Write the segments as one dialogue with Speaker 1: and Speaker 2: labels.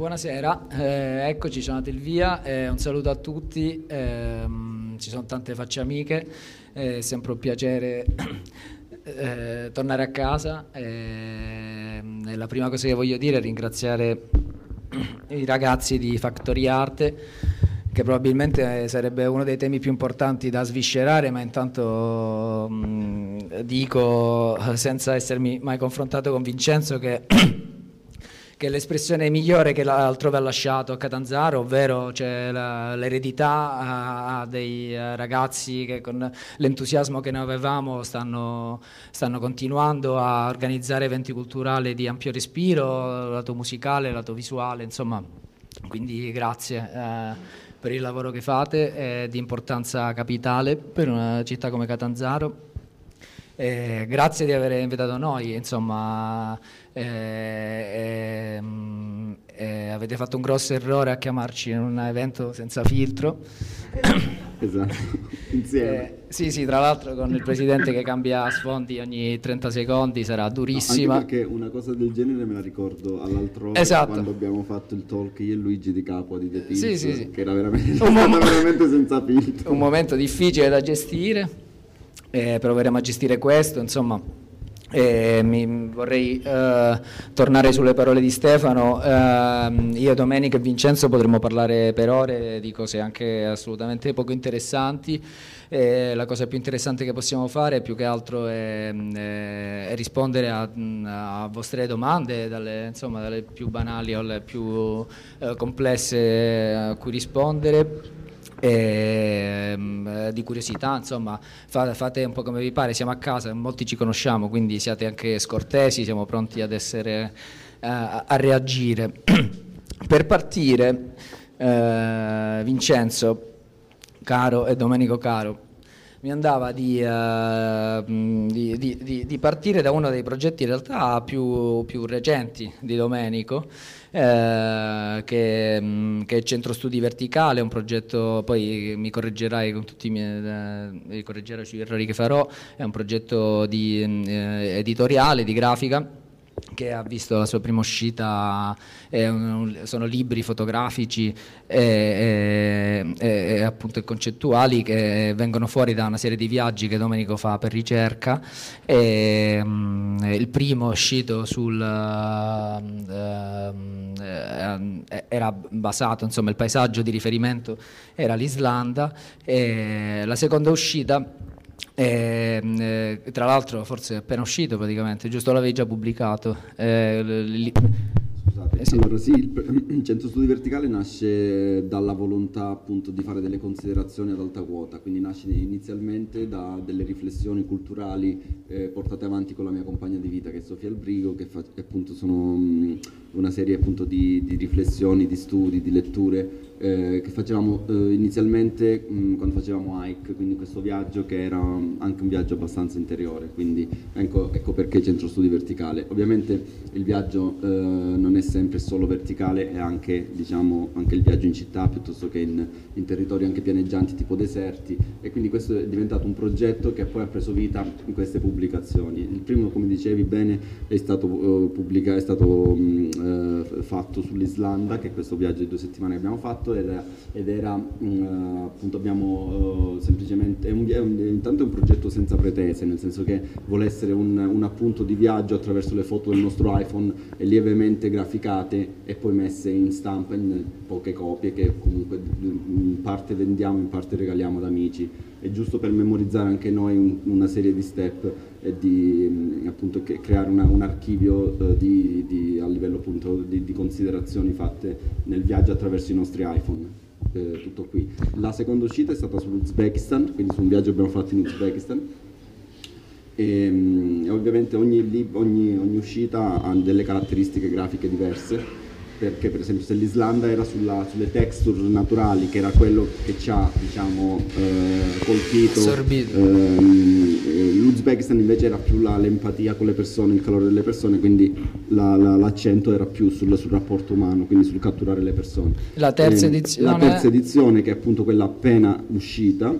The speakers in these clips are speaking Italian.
Speaker 1: Buonasera, eh, eccoci, sono andato il via, eh, un saluto a tutti, eh, ci sono tante facce amiche, è sempre un piacere eh, tornare a casa. Ehm, la prima cosa che voglio dire è ringraziare i ragazzi di Factory Arte che probabilmente sarebbe uno dei temi più importanti da sviscerare, ma intanto mh, dico senza essermi mai confrontato con Vincenzo che che è l'espressione migliore che altrove ha lasciato a Catanzaro, ovvero cioè, l'eredità dei eh, ragazzi che con l'entusiasmo che noi avevamo stanno, stanno, continuando a organizzare eventi culturali di ampio respiro, lato musicale, lato visuale, insomma, quindi grazie. Eh, per il lavoro che fate, è di importanza capitale per una città come Catanzaro. Eh, grazie di aver invitato noi, insomma, eh, ehm, eh, avete fatto un grosso errore a chiamarci in un evento senza filtro.
Speaker 2: Esatto, insieme.
Speaker 1: Eh, sì, sì, tra l'altro con il presidente che cambia sfondi ogni 30 secondi sarà durissima.
Speaker 2: No, perché una cosa del genere me la ricordo all'altro
Speaker 1: esatto.
Speaker 2: quando abbiamo fatto il talk io e Luigi di Capo di The Pills,
Speaker 1: sì, sì, sì.
Speaker 2: che era veramente, un mom- veramente senza filtro.
Speaker 1: Un momento difficile da gestire, eh, proveremo a gestire questo, insomma eh, vorrei eh, tornare sulle parole di Stefano. Eh, io, Domenica e Vincenzo potremmo parlare per ore di cose anche assolutamente poco interessanti. la cosa più interessante che possiamo fare più che altro è, è rispondere a, a, vostre domande, dalle, insomma, dalle più banali alle più eh, complesse a cui rispondere e, ehm, di curiosità, insomma fate un po' come vi pare, siamo a casa, molti ci conosciamo, quindi siate anche scortesi, siamo pronti ad essere, uh, a reagire. per partire, uh, Vincenzo, caro e Domenico caro, mi andava di, uh, di, di, di, partire da uno dei progetti in realtà più, più recenti di Domenico, eh, che, mm, che, è Centro Studi Verticale, un progetto, poi mi correggerai con tutti i miei, eh, correggerai sugli errori che farò, è un progetto di, eh, editoriale, di grafica che ha visto la sua prima uscita, un, sono libri fotografici e, e, e, appunto concettuali che vengono fuori da una serie di viaggi che Domenico fa per ricerca. E, um, il primo uscito sul, uh, uh, era basato, insomma il paesaggio di riferimento era l'Islanda e la seconda uscita e, eh, tra l'altro forse è appena uscito praticamente, giusto l'avevi già pubblicato. Eh,
Speaker 2: li... Scusate, eh sì. allora sì, il, il, centro studi verticale nasce dalla volontà appunto di fare delle considerazioni ad alta quota, quindi nasce inizialmente da delle riflessioni culturali eh, portate avanti con la mia compagna di vita che è Sofia Albrigo, che, fa, appunto sono mh, una serie appunto di, di riflessioni, di studi, di letture eh, che facevamo eh, inizialmente mh, quando facevamo hike, quindi questo viaggio che era anche un viaggio abbastanza interiore, quindi ecco, ecco perché centro studi verticale. Ovviamente il viaggio eh, non è sempre solo verticale, è anche, diciamo, anche il viaggio in città piuttosto che in, in, territori anche pianeggianti tipo deserti e quindi questo è diventato un progetto che poi ha preso vita in queste pubblicazioni. Il primo, come dicevi bene, è stato, uh, pubblica, è stato um, uh, fatto sull'Islanda, che è questo viaggio di due settimane che abbiamo fatto fatto era, ed era uh, appunto abbiamo uh, semplicemente è un, è un, intanto è un progetto senza pretese nel senso che vuole essere un, un, appunto di viaggio attraverso le foto del nostro iPhone lievemente graficate e poi messe in stampa in poche copie che comunque in parte vendiamo in parte regaliamo ad amici è giusto per memorizzare anche noi una serie di step e di appunto creare una, un archivio uh, di, di, a livello appunto di, di, considerazioni fatte nel viaggio attraverso i nostri iPhone. Eh, tutto qui. La seconda uscita è stata sull'Uzbekistan, quindi su un viaggio che abbiamo fatto in Uzbekistan. E, um, ovviamente ogni, ogni, ogni uscita ha delle caratteristiche grafiche diverse perché per esempio se l'Islanda era sulla, sulle texture naturali che era quello che ci ha diciamo, eh, colpito ehm, eh, l'Uzbekistan invece era più la, l'empatia con le persone, il calore delle persone quindi la, la, l'accento era più sul, sul, rapporto umano quindi sul catturare le persone.
Speaker 1: La terza, eh, edizione...
Speaker 2: la terza edizione che è appunto quella appena uscita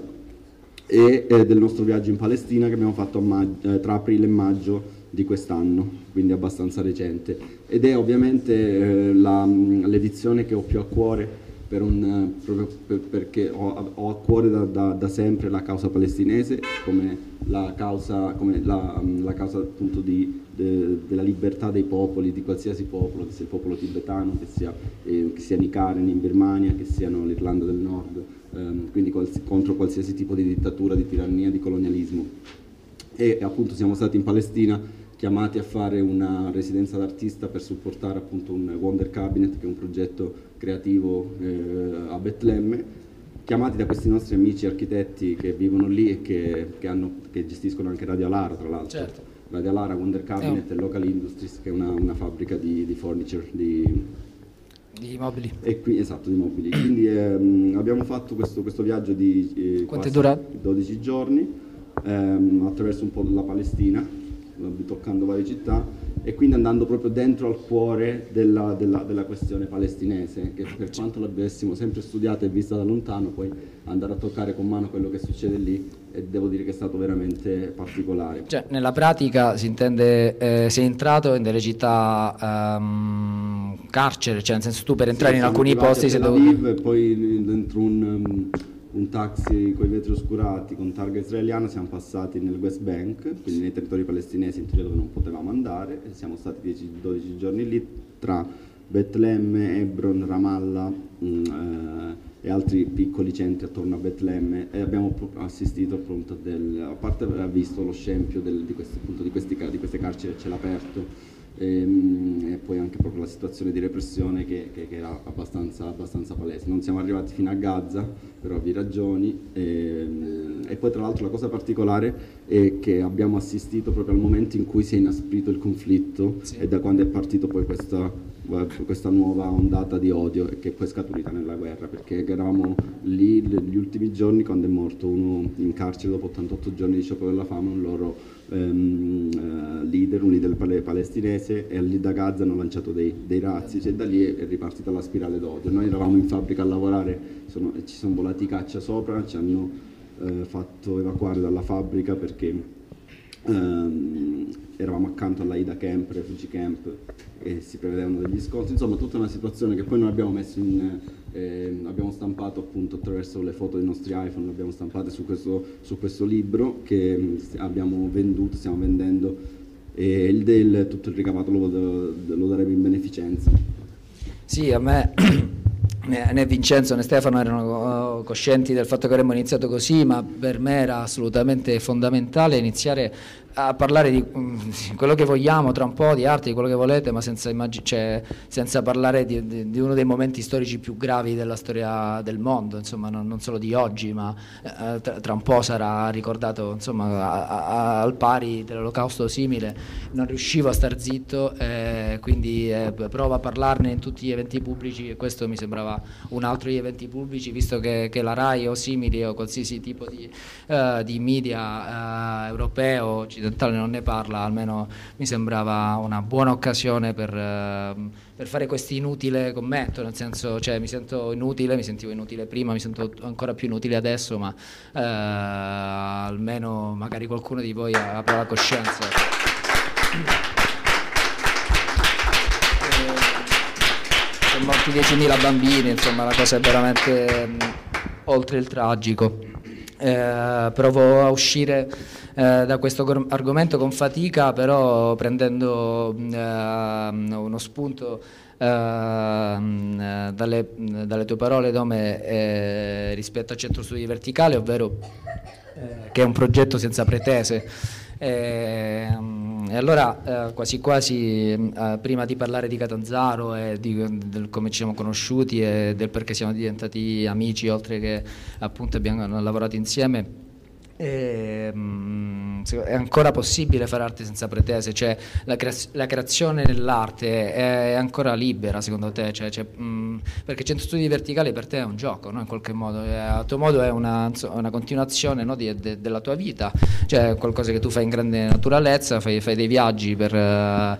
Speaker 2: e del nostro viaggio in Palestina che abbiamo fatto maggio, eh, tra aprile e maggio di quest'anno, quindi abbastanza recente. Ed è ovviamente eh, l'edizione che ho più a cuore per un, proprio per, perché ho, ho, a cuore da, da, da, sempre la causa palestinese come la causa, come la, la causa appunto di, de, della libertà dei popoli, di qualsiasi popolo, che sia il popolo tibetano, che, sia, eh, che siano i Karen in Birmania, che siano l'Irlanda del Nord, ehm, quindi quals, contro qualsiasi tipo di dittatura, di tirannia, di colonialismo. E appunto siamo stati in Palestina chiamati a fare una residenza d'artista per supportare appunto un Wonder Cabinet che è un progetto creativo eh, a Betlemme chiamati da questi nostri amici architetti che vivono lì e che, che, hanno, che gestiscono anche Radio Alara tra l'altro certo. Radio Alara, Wonder Cabinet eh. e Local Industries che è una, una fabbrica di, di furniture di,
Speaker 1: di mobili.
Speaker 2: Qui, esatto, di mobili. Quindi ehm, abbiamo fatto questo, questo viaggio di
Speaker 1: eh,
Speaker 2: 12 giorni ehm, attraverso un po' la Palestina toccando varie città e quindi andando proprio dentro al cuore della, della, della questione palestinese, che per quanto l'avessimo sempre studiata e vista da lontano, poi andare a toccare con mano quello che succede lì e devo dire che è stato veramente particolare.
Speaker 1: Cioè, nella pratica si intende, eh, sei entrato in delle città um, carcere, cioè nel senso tu per entrare sì, in alcuni posti sei
Speaker 2: dovuto... e poi dentro un... Um, un taxi con i vetri oscurati con targa israeliana siamo passati nel West Bank, quindi nei territori palestinesi in teoria dove non potevamo andare e siamo stati 10-12 giorni lì tra Betlemme, Hebron, Ramallah mm, eh, e altri piccoli centri attorno a Betlemme e abbiamo assistito appunto del, a parte aver visto lo scempio del, di, questi, appunto, di, questi, di queste carceri a cielo aperto e, ehm, e, poi anche proprio la situazione di repressione che, che, che era abbastanza, abbastanza, palese. Non siamo arrivati fino a Gaza per ovvie ragioni e, ehm, e, poi tra l'altro la cosa particolare è che abbiamo assistito proprio al momento in cui si è inasprito il conflitto sì. e da quando è partito poi questa, questa nuova ondata di odio che poi è scaturita nella guerra perché eravamo lì gli ultimi giorni quando è morto uno in carcere dopo 88 giorni di sciopero della fame un loro ehm, uh, leader, un leader pal- palestinese e da Gaza hanno lanciato dei, dei razzi, cioè da lì è, è, ripartita la spirale d'odio. Noi eravamo in fabbrica a lavorare, sono, ci sono volati caccia sopra, ci hanno eh, fatto evacuare dalla fabbrica perché ehm, eravamo accanto all'Aida Camp, Refugee Camp e si prevedevano degli scontri, insomma tutta una situazione che poi noi abbiamo messo in, eh, abbiamo stampato appunto attraverso le foto dei nostri iPhone, le abbiamo stampate su questo, su questo libro che mm, abbiamo venduto, stiamo vendendo e il del tutto il ricavato lo, lo daremo in beneficenza.
Speaker 1: Sì, a me né Vincenzo né Stefano erano uh, coscienti del fatto che avremmo iniziato così, ma per me era assolutamente fondamentale iniziare a parlare di um, quello che vogliamo tra un po', di arte, di quello che volete, ma senza, immag- cioè, senza parlare di, di, di, uno dei momenti storici più gravi della storia del mondo, insomma, non, non solo di oggi, ma eh, tra, tra, un po' sarà ricordato insomma, a, a, al pari dell'olocausto simile. Non riuscivo a star zitto, eh, quindi eh, provo a parlarne in tutti gli eventi pubblici e questo mi sembrava un altro degli eventi pubblici, visto che, che la RAI o simili o qualsiasi tipo di, uh, di media uh, europeo occidentale non ne parla, almeno mi sembrava una buona occasione per, uh, per fare questo inutile commento, nel senso, cioè mi sento inutile, mi sentivo inutile prima, mi sento ancora più inutile adesso, ma almeno magari qualcuno di voi apre la coscienza. sono morti 10.000 bambini, insomma la cosa è veramente mh, oltre il tragico. Eh, provo a uscire eh, da questo argomento con fatica, però prendendo eh, uno spunto eh, dalle, dalle, tue parole, Dome, eh, rispetto al Centro Studi Verticale, ovvero eh, che è un progetto senza pretese. E, allora eh, quasi quasi eh, prima di parlare di Catanzaro e di del come ci siamo conosciuti e del perché siamo diventati amici oltre che appunto abbiamo lavorato insieme e, ehm, è ancora possibile fare arte senza pretese, cioè la, crea- la creazione nell'arte è ancora libera secondo te? Cioè, cioè, mh, perché Centro Studi Verticali per te è un gioco, no? in qualche modo, è, a tuo modo è una, una continuazione no? di, de, della tua vita, cioè qualcosa che tu fai in grande naturalezza, fai, fai dei viaggi per, eh,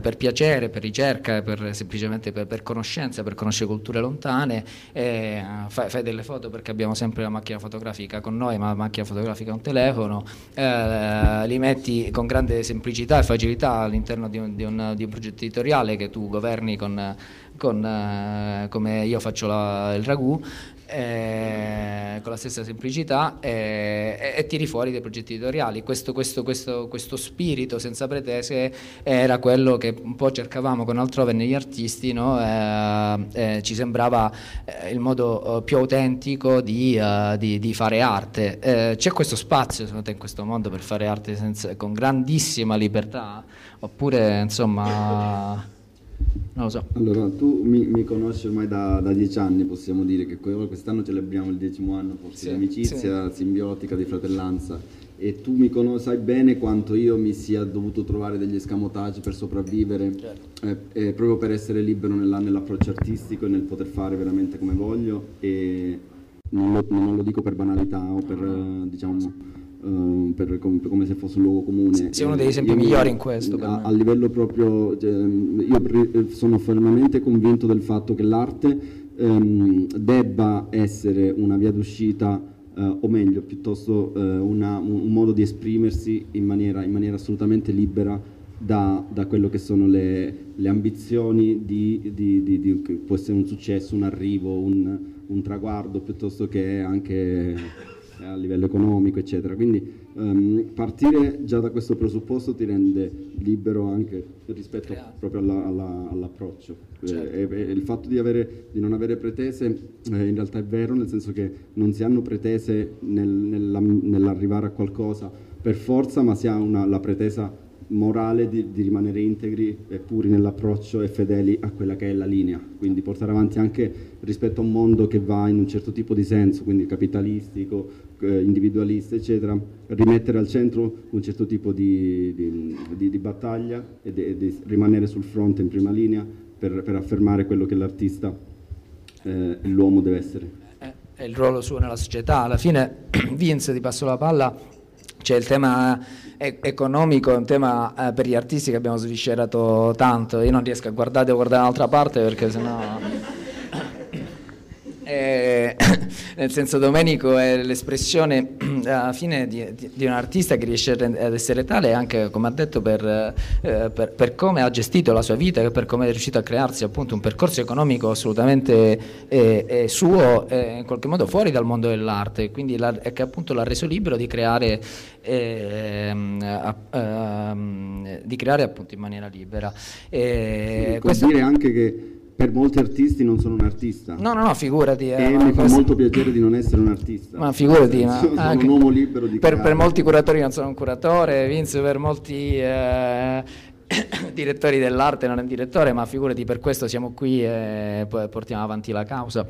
Speaker 1: per, piacere, per ricerca, per, semplicemente per, per, conoscenza, per conoscere culture lontane, e, fai, fai, delle foto perché abbiamo sempre la macchina fotografica con noi, ma la macchina fotografica è un telefono, eh, li metti con grande semplicità e facilità all'interno di un, di un, di un progetto editoriale che tu governi con, con, eh, come io faccio la, il ragù eh, con la stessa semplicità eh, e, tiri fuori dei progetti editoriali. Questo, questo, questo, questo, spirito senza pretese era quello che un po' cercavamo con altrove negli artisti, no? eh, eh ci sembrava eh, il modo più autentico di, di, di fare arte. c'è questo spazio secondo te in questo mondo per fare arte senza, con grandissima libertà? Oppure insomma...
Speaker 2: Non lo so. Allora, tu mi, mi conosci ormai da, da, dieci anni, possiamo dire che quest'anno celebriamo il decimo anno forse sì, di amicizia sì. simbiotica, di fratellanza e tu mi conosci, sai bene quanto io mi sia dovuto trovare degli escamotaggi per sopravvivere, certo. eh, eh, proprio per essere libero nella, nell'approccio artistico e nel poter fare veramente come voglio e non lo, non lo dico per banalità o per, eh, diciamo Uh, per, come, come, se fosse un luogo comune.
Speaker 1: Sei uno degli esempi migliori in questo.
Speaker 2: A, a, livello proprio, cioè, io sono fermamente convinto del fatto che l'arte um, debba essere una via d'uscita, uh, o meglio, piuttosto uh, una, un, un, modo di esprimersi in maniera, in maniera assolutamente libera da, da, quello che sono le, le ambizioni di, di, di, di, può essere un successo, un arrivo, un, un traguardo, piuttosto che anche a livello economico, eccetera. Quindi um, partire già da questo presupposto ti rende libero anche rispetto proprio alla, alla, all'approccio. Certo. E, e, il fatto di, avere, di non avere pretese eh, in realtà è vero, nel senso che non si hanno pretese nel, nella, nell'arrivare a qualcosa per forza, ma si ha una, la pretesa morale di, di, rimanere integri e puri nell'approccio e fedeli a quella che è la linea, quindi portare avanti anche rispetto a un mondo che va in un certo tipo di senso, quindi capitalistico, eh, individualista, eccetera, rimettere al centro un certo tipo di, di, di battaglia e di, rimanere sul fronte in prima linea per, per affermare quello che l'artista eh, l'uomo deve essere.
Speaker 1: È il ruolo suo nella società, alla fine Vince ti passo la palla, c'è il tema economico, è un tema eh, per gli artisti che abbiamo sviscerato tanto, io non riesco a guardare, devo guardare un'altra parte perché sennò... Eh, nel senso Domenico è l'espressione alla fine di, di, di, un artista che riesce ad essere tale anche come ha detto per, eh, per, per, come ha gestito la sua vita e per come è riuscito a crearsi appunto un percorso economico assolutamente eh, eh, suo in qualche modo fuori dal mondo dell'arte. Quindi la, che appunto l'ha reso libero di creare ehm, ehm, di creare appunto in maniera libera.
Speaker 2: E questo... dire anche che per molti artisti non sono un artista.
Speaker 1: No, no, no, figurati.
Speaker 2: Eh, e mi fa molto piacere di non essere un artista.
Speaker 1: Ma figurati, ma
Speaker 2: sono anche un uomo libero di
Speaker 1: per, per, molti curatori non sono un curatore, Vince per molti eh, direttori dell'arte non è un direttore, ma figurati per questo siamo qui e portiamo avanti la causa.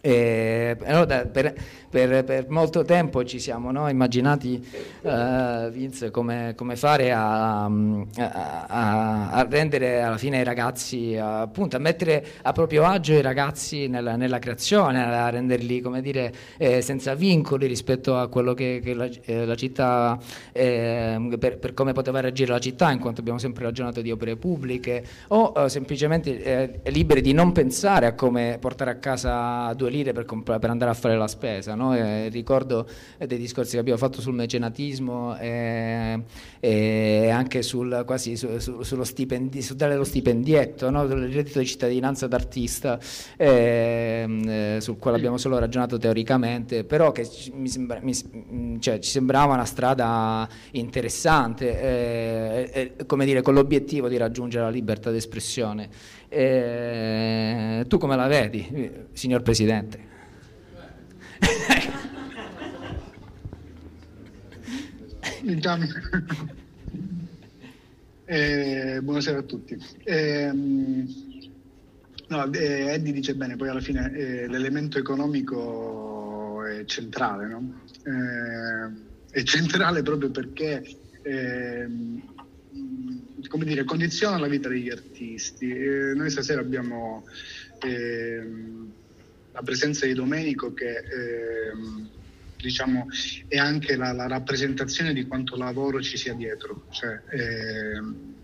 Speaker 1: E, allora, per, per, per, molto tempo ci siamo no, immaginati, uh, Vince, come, come fare a, a, a, rendere alla fine i ragazzi, appunto, a mettere a proprio agio i ragazzi nella, nella creazione, a renderli, come dire, eh, senza vincoli rispetto a quello che, che la, eh, la, città, eh, per, per, come poteva reagire la città, in quanto abbiamo sempre ragionato di opere pubbliche, o eh, semplicemente eh, liberi di non pensare a come portare a casa due lire per, per andare a fare la spesa. No? Eh, ricordo dei discorsi che abbiamo fatto sul mecenatismo e, e anche sul, quasi su, su, sullo stipendi, su dare lo stipendietto, no? il reddito di cittadinanza d'artista, eh, sul quale abbiamo solo ragionato teoricamente, però che mi sembra, mi, cioè, ci sembrava una strada interessante, eh, come dire, con l'obiettivo di raggiungere la libertà d'espressione. Eh, tu come la vedi, signor Presidente?
Speaker 3: Eh, buonasera a tutti. Eh, no, Eddie dice bene, poi alla fine eh, l'elemento economico è centrale, no? Eh, è centrale proprio perché ehm, come dire, condiziona la vita degli artisti. Eh, noi stasera abbiamo ehm, la presenza di Domenico che ehm, diciamo, è anche la, la, rappresentazione di quanto lavoro ci sia dietro. Cioè, ehm,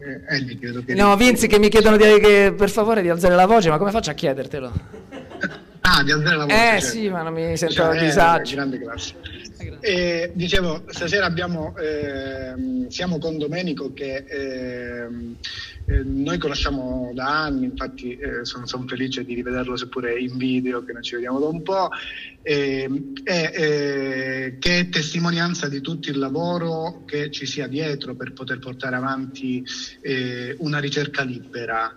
Speaker 1: eh, Elvi, credo che... No, Vinzi che mi chiedono di, che, per favore di alzare la voce, ma come faccio a chiedertelo?
Speaker 3: ah, di alzare la voce.
Speaker 1: Eh certo. sì, ma non mi sento cioè, a disagio.
Speaker 3: grande classe. Eh, dicevo, stasera abbiamo, eh, siamo con Domenico che ehm, eh, noi conosciamo da anni, infatti eh, sono, sono, felice di rivederlo seppure in video, che non ci vediamo da un po', eh, eh, che è testimonianza di tutto il lavoro che ci sia dietro per poter portare avanti eh, una ricerca libera.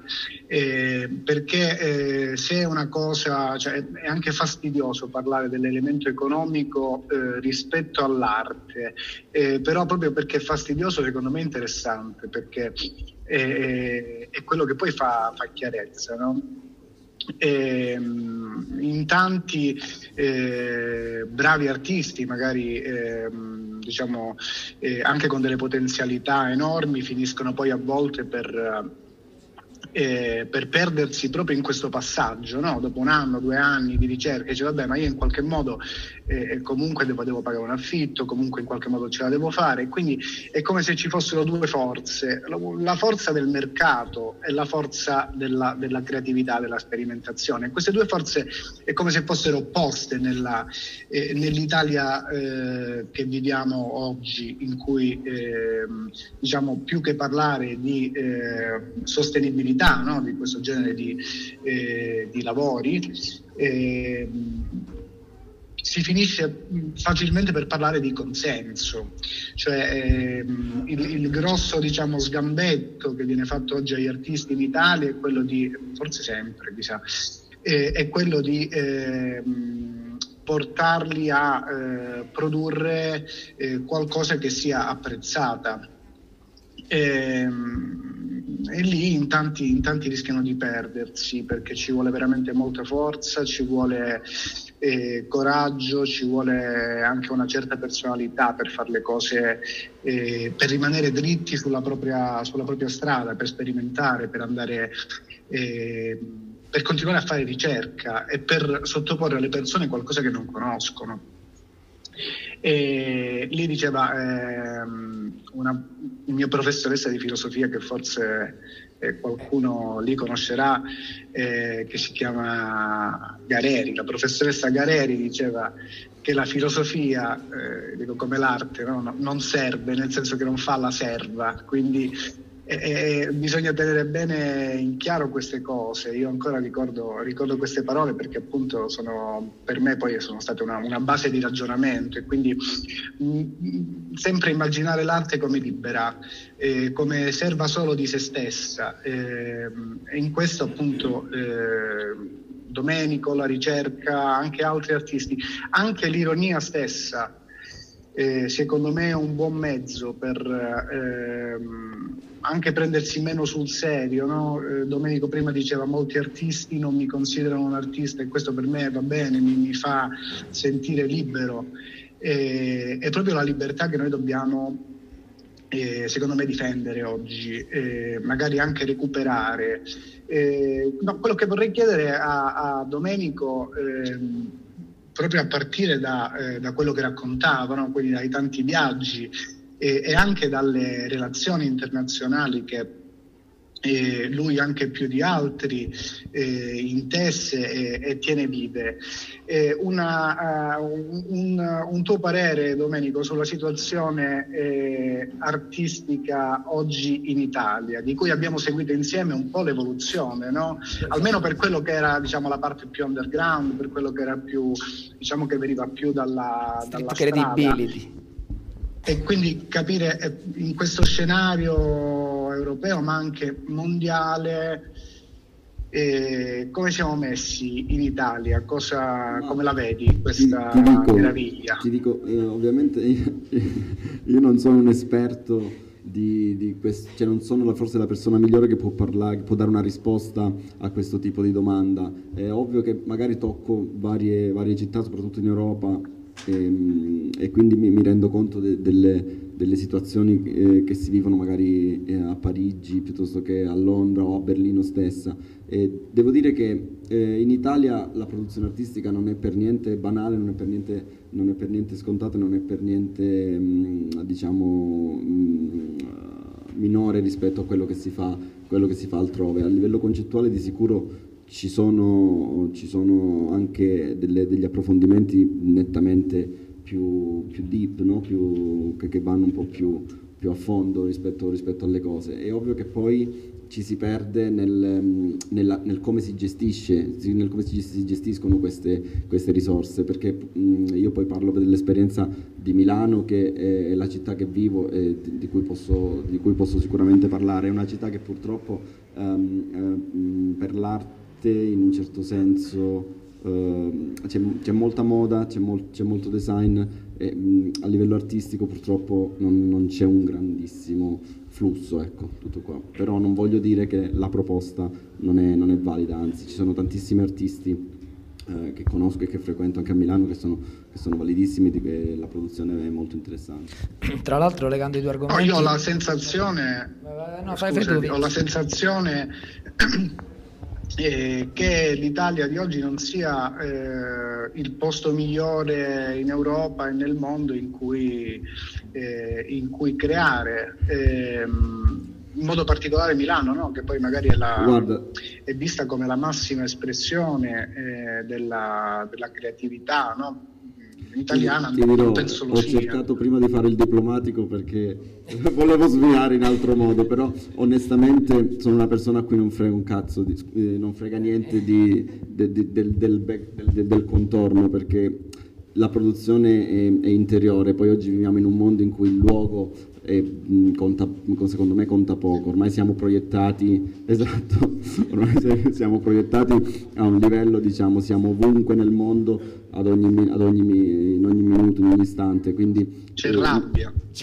Speaker 3: Eh, perché se è una cosa, cioè, è anche fastidioso parlare dell'elemento economico rispetto all'arte, però proprio perché è fastidioso secondo me è interessante, perché è, è quello che poi fa, fa chiarezza. No? E, ehm, in tanti eh, bravi artisti, magari eh, diciamo eh, anche con delle potenzialità enormi, finiscono poi a volte per eh, per perdersi proprio in questo passaggio, no? dopo un anno, due anni di ricerca, dice vabbè ma io in qualche modo eh, comunque devo, devo, pagare un affitto, comunque in qualche modo ce la devo fare, quindi è come se ci fossero due forze, la forza del mercato e la forza della, della creatività, della sperimentazione. Queste due forze è come se fossero opposte nella, eh, nell'Italia eh, che viviamo oggi, in cui ehm, diciamo più che parlare di eh, sostenibilità, no? di questo genere di, eh, di lavori, eh, si finisce facilmente per parlare di consenso, cioè ehm, il, il, grosso diciamo, sgambetto che viene fatto oggi agli artisti in Italia è quello di, forse sempre, chissà, eh, è quello di ehm, portarli a eh, produrre eh, qualcosa che sia apprezzata. Ehm, e lì in tanti, in tanti, rischiano di perdersi perché ci vuole veramente molta forza, ci vuole eh, coraggio, ci vuole anche una certa personalità per fare le cose, eh, per rimanere dritti sulla propria, sulla propria, strada, per sperimentare, per andare... Eh, per continuare a fare ricerca e per sottoporre alle persone qualcosa che non conoscono. E lì diceva ehm, una, mio professoressa di filosofia, che forse eh, qualcuno lì conoscerà, eh, che si chiama Gareri. La professoressa Gareri diceva che la filosofia, eh, come l'arte, no? non serve, nel senso che non fa la serva, quindi e, bisogna tenere bene in chiaro queste cose. Io ancora ricordo, ricordo queste parole perché appunto sono, per me poi sono state una, una base di ragionamento e quindi mh, mm, sempre immaginare l'arte come libera, eh, come serva solo di se stessa. Eh, e in questo appunto eh, Domenico, la ricerca, anche altri artisti, anche l'ironia stessa. Eh, secondo me è un buon mezzo per ehm, anche prendersi meno sul serio. No? Eh, Domenico prima diceva molti artisti non mi considerano un artista e questo per me va bene, mi, mi fa sentire libero. Eh, è proprio la libertà che noi dobbiamo, eh, secondo me, difendere oggi, magari anche recuperare. Eh, no, quello che vorrei chiedere a, a Domenico ehm, proprio a partire da, eh, da, quello che raccontava, no? quindi dai tanti viaggi e, e anche dalle relazioni internazionali che eh, lui anche più di altri eh, intesse e, e, tiene vive. Eh, una, uh, un, un, tuo parere, Domenico, sulla situazione eh, artistica oggi in Italia, di cui abbiamo seguito insieme un po' l'evoluzione, no? almeno per quello che era diciamo, la parte più underground, per quello che era più, diciamo che veniva più dalla, dalla
Speaker 1: credibility
Speaker 3: e quindi capire eh, in questo scenario europeo ma anche mondiale eh, come siamo messi in Italia, Cosa, come la vedi questa ti, ti dico, meraviglia?
Speaker 2: Ti dico, eh, ovviamente io, io, non sono un esperto di, di questo, cioè non sono forse la persona migliore che può parlare, che può dare una risposta a questo tipo di domanda. È ovvio che magari tocco varie, varie città, soprattutto in Europa, e, ehm, e quindi mi, mi, rendo conto de, delle, delle, situazioni eh, che si vivono magari eh, a Parigi piuttosto che a Londra o a Berlino stessa. E devo dire che eh, in Italia la produzione artistica non è per niente banale, non è per niente, non è per niente scontata, non è per niente mh, mm, diciamo, mh, mm, minore rispetto a quello che, si fa, quello che si fa altrove. A livello concettuale di sicuro ci sono, ci sono anche delle, degli approfondimenti nettamente più, più deep, no? più, che, che, vanno un po' più, più a fondo rispetto, rispetto alle cose. È ovvio che poi ci si perde nel, nella, nel, come si gestisce, nel come si gestiscono queste, queste risorse, perché mh, io poi parlo dell'esperienza di Milano che è la città che vivo e di cui posso, di cui posso sicuramente parlare, è una città che purtroppo um, um, per l'arte in un certo senso Uh, c'è, c'è, molta moda, c'è, mol, c'è molto design e mh, a livello artistico purtroppo non, non, c'è un grandissimo flusso, ecco, tutto qua. Però non voglio dire che la proposta non è, non è valida, anzi ci sono tantissimi artisti eh, che conosco e che frequento anche a Milano che sono, che sono validissimi di che la produzione è molto interessante.
Speaker 1: Tra l'altro legando i due argomenti...
Speaker 3: No, io ho la sensazione... No, scusami, ho la sensazione eh, che l'Italia di oggi non sia eh, il posto migliore in Europa e nel mondo in cui, eh, in cui creare. Ehm, in modo particolare Milano, no? che poi magari è, la, è, vista come la massima espressione eh, della, della, creatività no? Italiana.
Speaker 2: Ti dirò, penso ho sia. cercato prima di fare il diplomatico perché volevo sviare in altro modo, però onestamente sono una persona a cui non frega un cazzo, di, eh, non frega niente di, de, de, del, del, del, del contorno perché la produzione è, è, interiore, poi oggi viviamo in un mondo in cui il luogo è, conta, secondo me conta poco, ormai siamo proiettati, esatto, ormai siamo proiettati a un livello, diciamo, siamo ovunque nel mondo, ad ogni, ad ogni, in ogni minuto, in ogni istante, quindi...
Speaker 3: C'è eh, rabbia.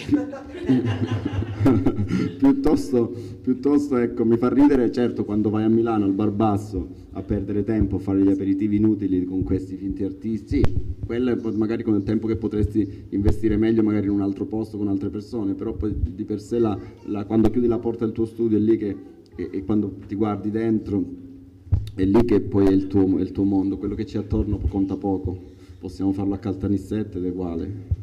Speaker 2: piuttosto, piuttosto, ecco, mi fa ridere, certo, quando vai a Milano al bar basso a perdere tempo, a fare gli aperitivi inutili con questi finti artisti, sì, quello è magari con il tempo che potresti investire meglio magari in un altro posto con altre persone, però poi di per sé la, la, quando chiudi la porta del tuo studio è lì che e, e quando ti guardi dentro è lì che poi è il, tuo, è il tuo mondo, quello che c'è attorno conta poco, possiamo farlo a Caltanissette ed è uguale.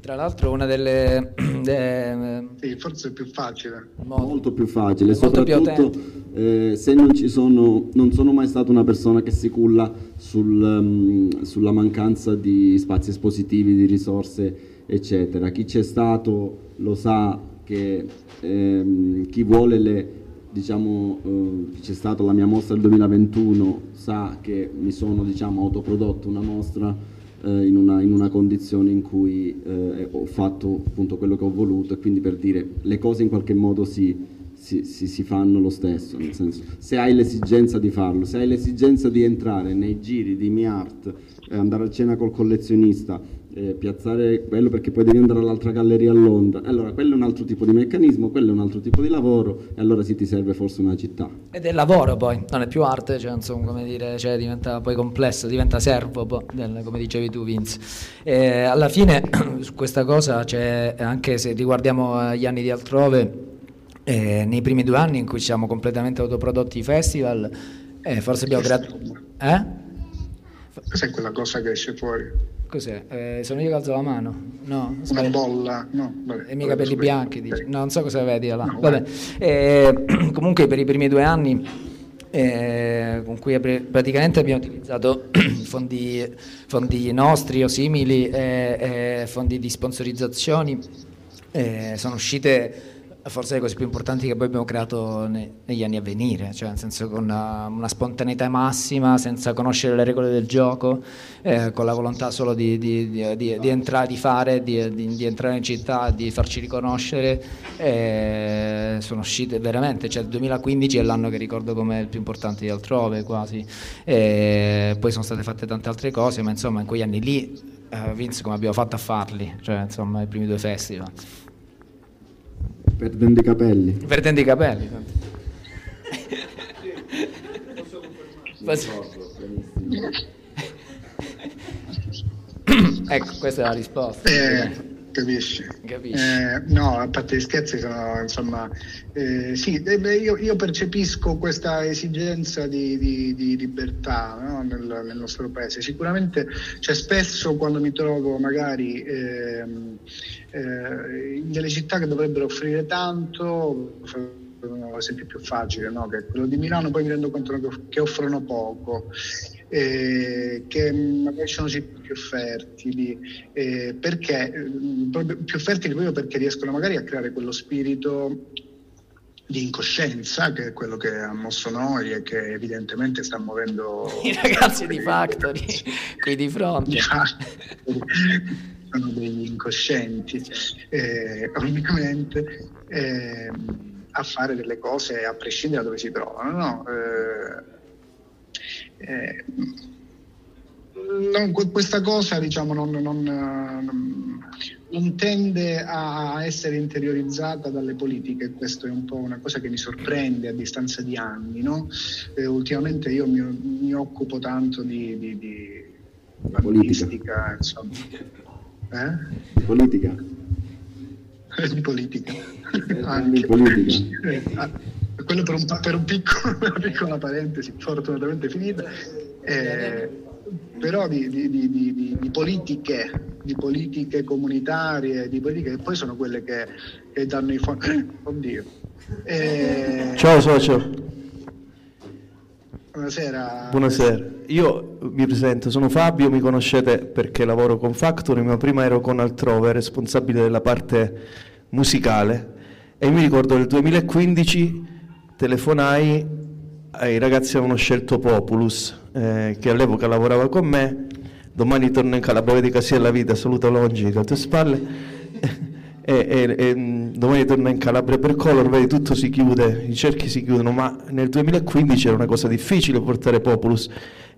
Speaker 1: Tra l'altro una delle... De,
Speaker 3: sì, forse è più facile.
Speaker 2: Molto, molto più facile, molto soprattutto più eh, se non ci sono... Non sono mai stato una persona che si culla sul, um, sulla mancanza di spazi espositivi, di risorse, eccetera. Chi c'è stato lo sa che ehm, chi vuole le diciamo, eh, c'è stata la mia mostra del 2021, sa che mi sono diciamo, autoprodotto una mostra eh, in, una, in, una, condizione in cui eh, ho fatto appunto quello che ho voluto e quindi per dire le cose in qualche modo si, si, si, si fanno lo stesso, nel senso se hai l'esigenza di farlo, se hai l'esigenza di entrare nei giri di MiArt, eh, andare a cena col collezionista, eh, piazzare quello perché poi devi andare all'altra galleria a Londra. Allora, quello è un altro tipo di meccanismo, quello è un altro tipo di lavoro e allora sì ti serve forse una città.
Speaker 1: Ed è lavoro poi, non è più arte, cioè, insomma, come dire, cioè, diventa poi complesso, diventa servo, poi, come dicevi tu Vince. E alla fine su questa cosa c'è, anche se riguardiamo gli anni di altrove, eh, nei primi due anni in cui siamo completamente autoprodotti i festival, eh, forse abbiamo creato... Eh?
Speaker 3: Cos'è quella cosa che esce fuori?
Speaker 1: Cos'è? Eh, sono io che alzo la mano? No,
Speaker 3: una bolla, no,
Speaker 1: vabbè, E i miei capelli bianchi, dici. No, non so cosa vedi là. No, vabbè. Eh, comunque per i primi due anni eh, con cui praticamente abbiamo utilizzato fondi, fondi nostri o simili, eh, fondi di sponsorizzazioni, eh, sono uscite forse le cose più importanti che poi abbiamo creato ne, negli anni a venire, cioè nel senso con una, una, spontaneità massima, senza conoscere le regole del gioco, eh, con la volontà solo di, di, di, di entrare, di fare, di, entrare in città, di farci riconoscere. Eh, sono uscite veramente, cioè il 2015 è l'anno che ricordo come il più importante di altrove quasi, eh, poi sono state fatte tante altre cose, ma insomma in quegli anni lì Uh, Vince come abbiamo fatto a farli, cioè insomma i primi due festival.
Speaker 2: Perdendo i capelli.
Speaker 1: Perdendo i capelli. ecco, questa è la risposta.
Speaker 3: Eh, capisci? capisci. Eh, no, a parte gli scherzi, sono, insomma, eh, sì, eh, io, io, percepisco questa esigenza di, di, di libertà no? nel, nel, nostro paese. Sicuramente, cioè, spesso quando mi trovo magari ehm, eh, in delle città che dovrebbero offrire tanto, un esempio più facile, no? che è quello di Milano, poi mi rendo conto che offrono poco. Eh, che magari sono siti più fertili, eh, perché, eh, più fertili proprio perché riescono magari a creare quello spirito di incoscienza, che è quello che ha mosso noi e che evidentemente sta muovendo
Speaker 1: i ragazzi di Factory qui di fronte.
Speaker 3: Sono degli incoscienti, eh, ovviamente, eh, a fare delle cose a prescindere da dove si trovano. No? Eh, eh non, questa cosa diciamo, non, non, non, tende a essere interiorizzata dalle politiche, questo è un po' una cosa che mi sorprende a distanza di anni. No? Eh, ultimamente io mi, mi, occupo tanto di, di, di
Speaker 2: politica,
Speaker 3: insomma.
Speaker 2: Eh? Politica.
Speaker 3: di politica.
Speaker 2: Di politica.
Speaker 3: Eh, quello per, un, per un piccolo, una piccola parentesi, fortunatamente finita. Eh, però di, di, di, di, politiche, di politiche comunitarie, di politiche che poi sono quelle che, che danno i fondi. Oddio.
Speaker 4: E... Ciao socio.
Speaker 3: Buonasera.
Speaker 4: Buonasera. Io mi presento, sono Fabio, mi conoscete perché lavoro con Factory, ma prima ero con Altrove, responsabile della parte musicale e mi ricordo nel 2015 telefonai ai ragazzi avevano scelto Populus eh, che all'epoca lavorava con me, domani torno in Calabria, vedi che sia la vita, saluto Longi alle tue spalle, e, e, e, mm, domani torno in Calabria per Color, vedi tutto si chiude, i cerchi si chiudono, ma nel 2015 era una cosa difficile portare Populus,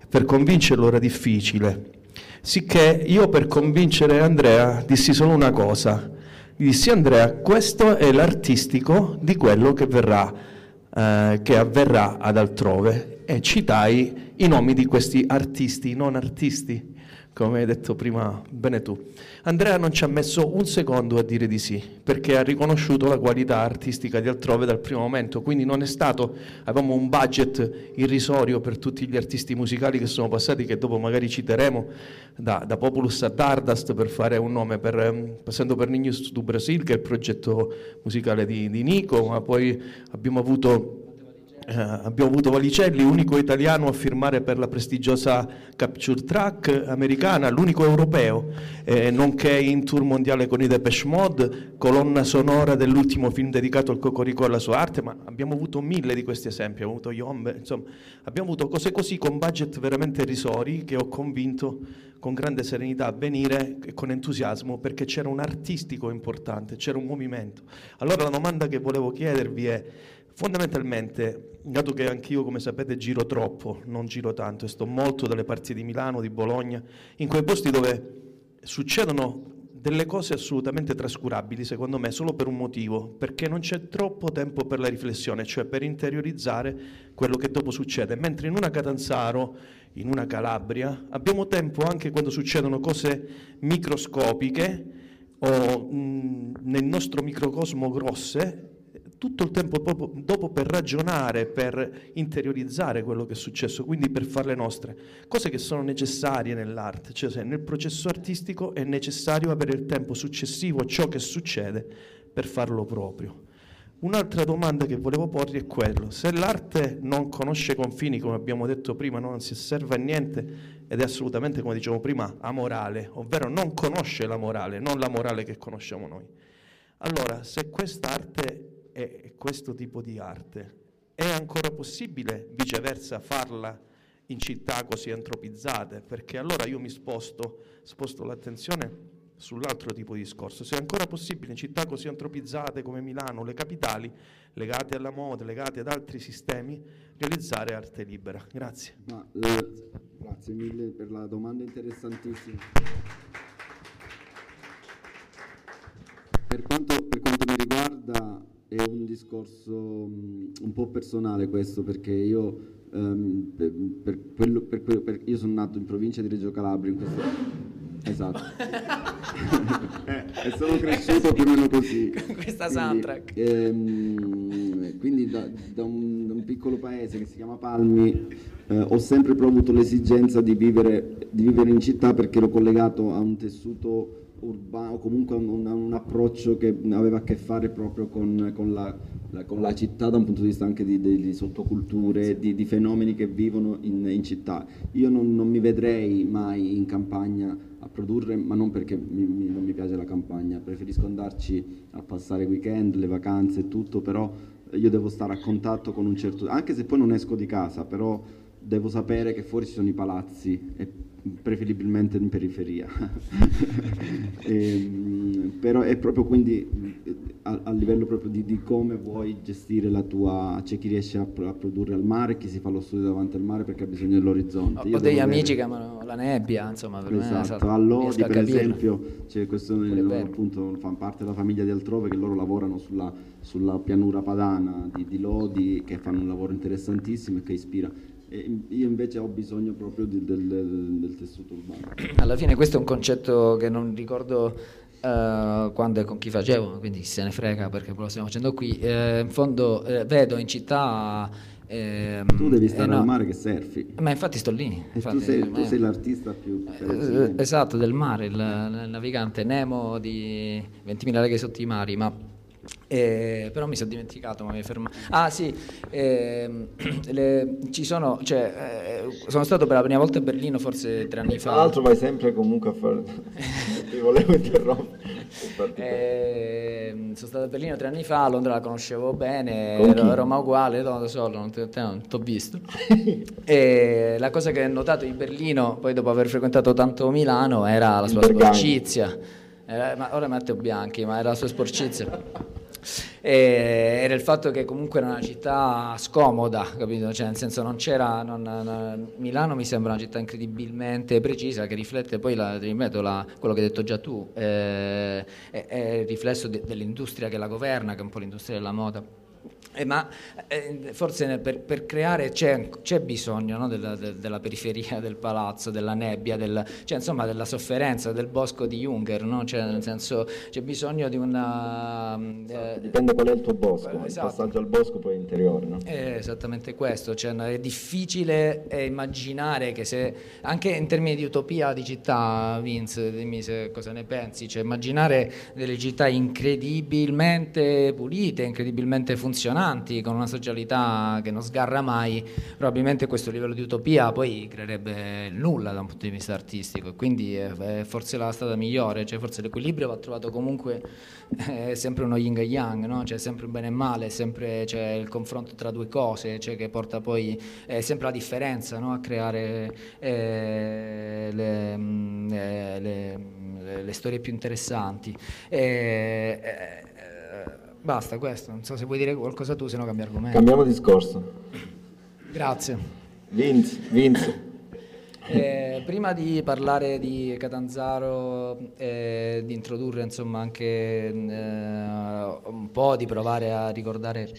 Speaker 4: per convincerlo era difficile. Sicché io per convincere Andrea dissi solo una cosa, gli dissi Andrea, questo è l'artistico di quello che verrà, eh, che avverrà ad altrove e citai i nomi di questi artisti, non artisti, come hai detto prima bene tu. Andrea non ci ha messo un secondo a dire di sì, perché ha riconosciuto la qualità artistica di altrove dal primo momento, quindi non è stato, avevamo un budget irrisorio per tutti gli artisti musicali che sono passati, che dopo magari citeremo, da, da Populus a Dardust per fare un nome, per, ehm, passando per Niños do Brasil, che è il progetto musicale di, di Nico, ma poi abbiamo avuto eh, abbiamo avuto Valicelli, unico italiano a firmare per la prestigiosa Capture Track americana, l'unico europeo, eh, nonché in tour mondiale con i Depeche Mode, colonna sonora dell'ultimo film dedicato al Cocorico e alla sua arte, ma abbiamo avuto mille di questi esempi, abbiamo avuto Yombe, insomma, abbiamo avuto cose così con budget veramente risori che ho convinto con grande serenità a venire e con entusiasmo perché c'era un artistico importante, c'era un movimento. Allora la domanda che volevo chiedervi è Fondamentalmente, dato che anch'io, come sapete, giro troppo, non giro tanto, e sto molto dalle parti di Milano, di Bologna, in quei posti dove succedono delle cose assolutamente trascurabili, secondo me, solo per un motivo, perché non c'è troppo tempo per la riflessione, cioè per interiorizzare quello che dopo succede. Mentre in una Catanzaro, in una Calabria, abbiamo tempo anche quando succedono cose microscopiche o mh, nel nostro microcosmo grosse, tutto il tempo dopo per ragionare, per interiorizzare quello che è successo, quindi per farle nostre, cose che sono necessarie nell'arte, cioè nel processo artistico è necessario avere il tempo successivo a ciò che succede per farlo proprio. Un'altra domanda che volevo porre è quello, se l'arte non conosce confini, come abbiamo detto prima, non si osserva a niente ed è assolutamente, come dicevamo prima, amorale, ovvero non conosce la morale, non la morale che conosciamo noi. Allora, se quest'arte è questo tipo di arte. È ancora possibile viceversa farla in città così antropizzate? Perché allora io mi sposto, sposto l'attenzione sull'altro tipo di discorso. Se è ancora possibile in città così antropizzate come Milano, le capitali, legate alla moda, legate ad altri sistemi, realizzare arte libera. Grazie.
Speaker 2: Ma, eh, grazie mille per la domanda interessantissima. Per quanto, per quanto mi riguarda, è un discorso un po' personale questo perché io, um, per, per quello, per, per, io sono nato in provincia di Reggio Calabria in questo... esatto. E sono cresciuto più o meno così.
Speaker 1: Questa soundtrack.
Speaker 2: ehm, quindi da, da, un, da, un, piccolo paese che si chiama Palmi eh, ho sempre avuto l'esigenza di vivere, di vivere in città perché ero collegato a un tessuto urbano, comunque un, un, approccio che aveva a che fare proprio con, con, la, la, con, la, città da un punto di vista anche di, di, di sottoculture, di, di, fenomeni che vivono in, in città. Io non, non, mi vedrei mai in campagna a produrre, ma non perché mi, mi, non mi piace la campagna, preferisco andarci a passare weekend, le vacanze e tutto, però io devo stare a contatto con un certo... anche se poi non esco di casa, però devo sapere che fuori ci sono i palazzi e preferibilmente in periferia. e, ehm, però è proprio quindi a, a livello proprio di, di, come vuoi gestire la tua... c'è chi riesce a, a, produrre al mare, chi si fa lo studio davanti al mare perché ha bisogno dell'orizzonte.
Speaker 1: Ho, ho degli amici che amano la nebbia, insomma,
Speaker 2: per esatto. me esatto. a Lodi per esempio, c'è questo appunto fanno parte della famiglia di altrove che loro lavorano sulla, sulla pianura padana di, di Lodi che fanno un lavoro interessantissimo e che ispira io invece ho bisogno proprio di, del, del, tessuto urbano.
Speaker 1: Alla fine questo è un concetto che non ricordo uh, quando e con chi facevo, quindi se ne frega perché lo stiamo facendo qui. Uh, in fondo uh, vedo in città...
Speaker 2: Ehm, tu devi stare no. al mare che surfi.
Speaker 1: Ma infatti sto lì. Infatti,
Speaker 2: tu, sei, tu sei, l'artista più...
Speaker 1: esatto, del mare, il, il navigante Nemo di 20.000 leghe sotto i mari, ma eh, però mi sono dimenticato, ma mi fermo. Ah sì, eh, le, ci sono, cioè, eh, sono stato per la prima volta a Berlino forse tre anni fa.
Speaker 2: Tra l'altro vai sempre comunque a fare... Ti volevo interrompere.
Speaker 1: Eh, sono stato a Berlino tre anni fa, a Londra la conoscevo bene, Roma uguale, non lo so, non ti ho visto. e la cosa che ho notato di Berlino, poi dopo aver frequentato tanto Milano, era la sua sporcizia. Eh, ma ora Matteo Bianchi, ma era la sua sporcizia. E era il fatto che comunque era una città scomoda, capito? Cioè, nel senso non c'era, non, non, Milano mi sembra una città incredibilmente precisa che riflette poi, la, ripeto, la, quello che hai detto già tu, eh, è, è, il riflesso de, dell'industria che la governa, che è un po' l'industria della moda. Eh, ma eh, forse per, per, creare c'è, c'è bisogno no, della, de, della, periferia del palazzo, della nebbia, del, cioè, insomma della sofferenza del bosco di Junger, no? cioè, nel senso c'è bisogno di una...
Speaker 2: Eh, Dipende qual è il tuo bosco, esatto. il passaggio al bosco poi è interiore. No?
Speaker 1: È esattamente questo, cioè, è difficile immaginare che se, anche in termini di utopia di città, Vince, dimmi se cosa ne pensi, cioè immaginare delle città incredibilmente pulite, incredibilmente funzionali, funzionanti, con una socialità che non sgarra mai, probabilmente questo livello di utopia poi creerebbe nulla da un punto di vista artistico e quindi è forse la strada migliore, cioè forse l'equilibrio va trovato comunque è sempre uno yin e yang, no? c'è sempre un bene e male, sempre c'è il confronto tra due cose, cioè che porta poi è sempre la differenza no? a creare eh, le, mm, eh, le, le, le, storie più interessanti. E, eh, Basta questo, non so se vuoi dire qualcosa tu, se no cambia argomento.
Speaker 2: Cambiamo discorso.
Speaker 1: Grazie.
Speaker 2: Vince, Vince.
Speaker 1: Eh, prima di parlare di Catanzaro e eh, di introdurre insomma anche eh, un po' di provare a ricordare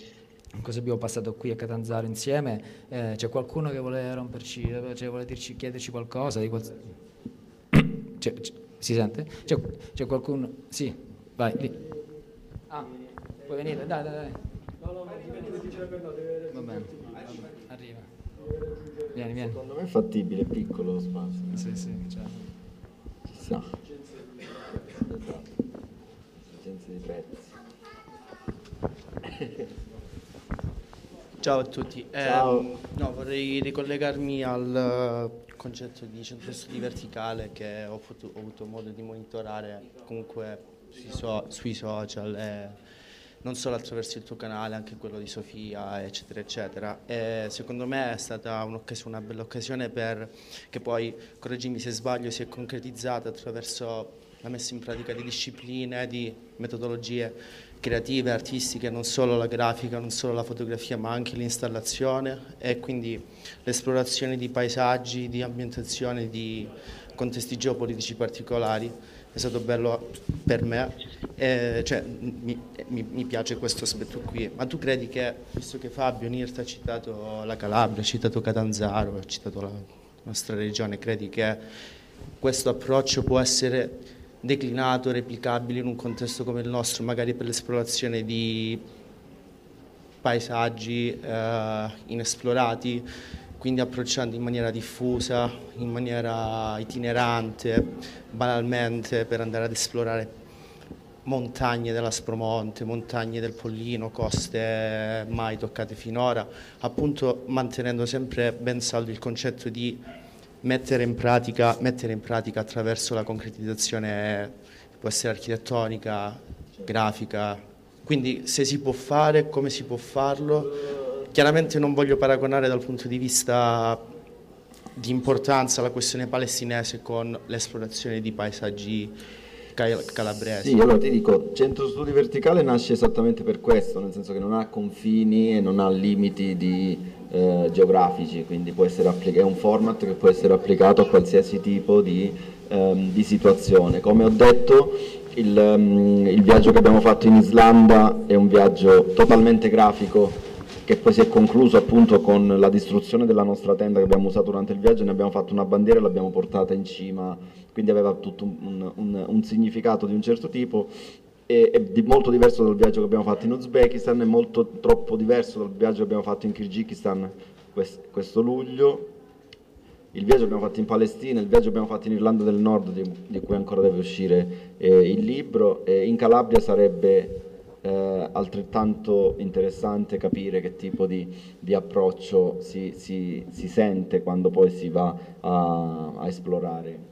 Speaker 1: cosa abbiamo passato qui a Catanzaro insieme, eh, c'è qualcuno che vuole romperci, cioè vuole dirci, chiederci qualcosa? Di qual... c'è, c'è, si sente? C'è, c'è, qualcuno? Sì, vai. Lì. Ah. Puoi venire, dai, dai, dai. No, no, ma Va bene, arriva. Vieni, vieni.
Speaker 2: Secondo me è fattibile, è piccolo lo spazio.
Speaker 1: Sì, sì,
Speaker 2: certo. Chissà. Esigenze di
Speaker 5: prezzi. Ciao a tutti.
Speaker 2: Ciao.
Speaker 5: Eh, no, vorrei ricollegarmi al concetto di centro studi verticale che ho, ho, avuto modo di monitorare comunque sui, so, sui social. E, non solo attraverso il tuo canale, anche quello di Sofia, eccetera, eccetera. E secondo me è stata una bella occasione per che poi, correggimi se sbaglio, si è concretizzata attraverso la messa in pratica di discipline, di metodologie creative, artistiche, non solo la grafica, non solo la fotografia, ma anche l'installazione e quindi l'esplorazione di paesaggi, di ambientazione, di contesti geopolitici particolari è stato bello per me, eh, cioè, mi, mi, mi, piace questo aspetto qui. Ma tu credi che, visto che Fabio Nirta ha citato la Calabria, ha citato Catanzaro, ha citato la nostra regione, credi che questo approccio può essere declinato, replicabile in un contesto come il nostro, magari per l'esplorazione di paesaggi eh, inesplorati, quindi approcciando in maniera diffusa, in maniera itinerante, banalmente per andare ad esplorare montagne dell'Aspromonte, montagne del Pollino, coste mai toccate finora, appunto mantenendo sempre ben saldo il concetto di mettere in pratica, mettere in pratica attraverso la concretizzazione, può essere architettonica, grafica, quindi se si può fare, come si può farlo. Chiaramente non voglio paragonare dal punto di vista di importanza la questione palestinese con l'esplorazione di paesaggi calabresi.
Speaker 2: Sì, allora ti dico, Centro Studi Verticale nasce esattamente per questo, nel senso che non ha confini e non ha limiti di, eh, geografici, quindi applic- è un format che può essere applicato a qualsiasi tipo di, ehm, di situazione. Come ho detto, il, um, il viaggio che abbiamo fatto in Islanda è un viaggio totalmente grafico che poi si è concluso appunto con la distruzione della nostra tenda che abbiamo usato durante il viaggio, ne abbiamo fatto una bandiera e l'abbiamo portata in cima, quindi aveva tutto un, un, un significato di un certo tipo. È molto diverso dal viaggio che abbiamo fatto in Uzbekistan, è molto troppo diverso dal viaggio che abbiamo fatto in Kyrgyzstan questo luglio, il viaggio che abbiamo fatto in Palestina, il viaggio che abbiamo fatto in Irlanda del Nord, di, cui ancora deve uscire eh, il libro, in Calabria sarebbe eh, altrettanto interessante capire che tipo di, di approccio si, si, si, sente quando poi si va a, a esplorare.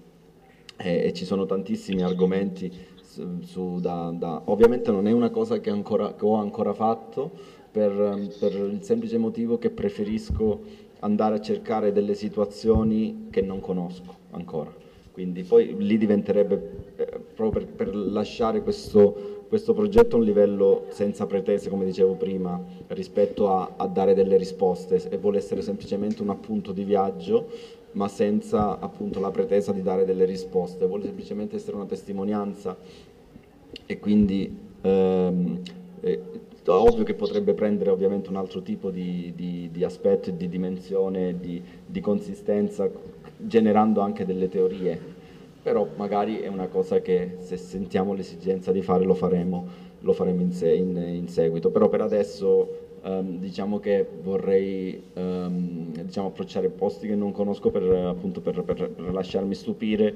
Speaker 2: E, e, ci sono tantissimi argomenti su, su da, da, ovviamente non è una cosa che, ancora, che ho ancora fatto per, per il semplice motivo che preferisco andare a cercare delle situazioni che non conosco ancora. Quindi poi lì diventerebbe eh, proprio per, per lasciare questo questo progetto a un livello senza pretese, come dicevo prima, rispetto a, a, dare delle risposte. E vuole essere semplicemente un appunto di viaggio, ma senza appunto la pretesa di dare delle risposte, vuole semplicemente essere una testimonianza. E quindi ehm, eh, ovvio che potrebbe prendere ovviamente un altro tipo di, di, di aspetto di dimensione, di, di consistenza, generando anche delle teorie però magari è una cosa che se sentiamo l'esigenza di fare lo faremo, lo faremo in, se, in, in, seguito, però per adesso um, diciamo che vorrei um, diciamo, approcciare posti che non conosco per, appunto, per, per, per lasciarmi stupire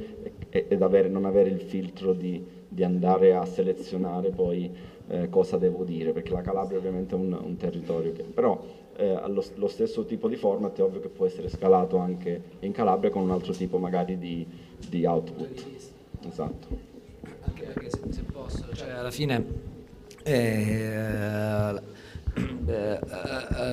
Speaker 2: ed avere, non avere il filtro di, di andare a selezionare poi eh, cosa devo dire, perché la Calabria ovviamente è un, un territorio che però eh, allo, lo stesso tipo di format è ovvio che può essere scalato anche in Calabria con un altro tipo magari di, di output. Esatto.
Speaker 1: Anche perché se, se posso, cioè alla fine eh, eh,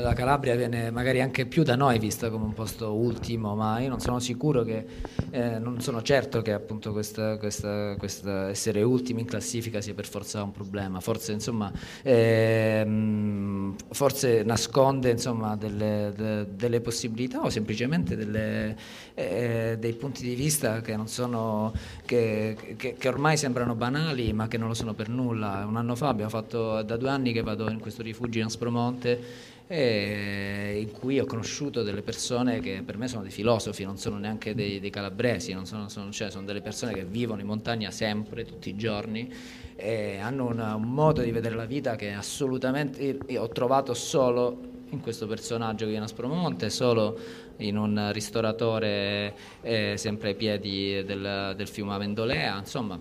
Speaker 1: la Calabria viene magari anche più da noi vista come un posto ultimo, ma io non sono sicuro che, eh, non sono certo che appunto questa, questa, questa essere ultimi in classifica sia per forza un problema, forse insomma ehm, forse nasconde insomma delle, de, delle, possibilità o semplicemente delle, eh, dei punti di vista che, sono, che, che, che ormai sembrano banali ma che non lo sono per nulla. Un anno fa abbiamo fatto da due anni che vado in questo rifugio in Aspromonte in cui ho conosciuto delle persone che per me sono dei filosofi, non sono neanche dei, dei calabresi, sono, sono, cioè, sono, delle persone che vivono in montagna sempre, tutti i giorni, e hanno una, un modo di vedere la vita che assolutamente io ho trovato solo in questo personaggio che viene a Aspromonte, solo in un ristoratore eh, sempre ai piedi del, del fiume Avendolea, insomma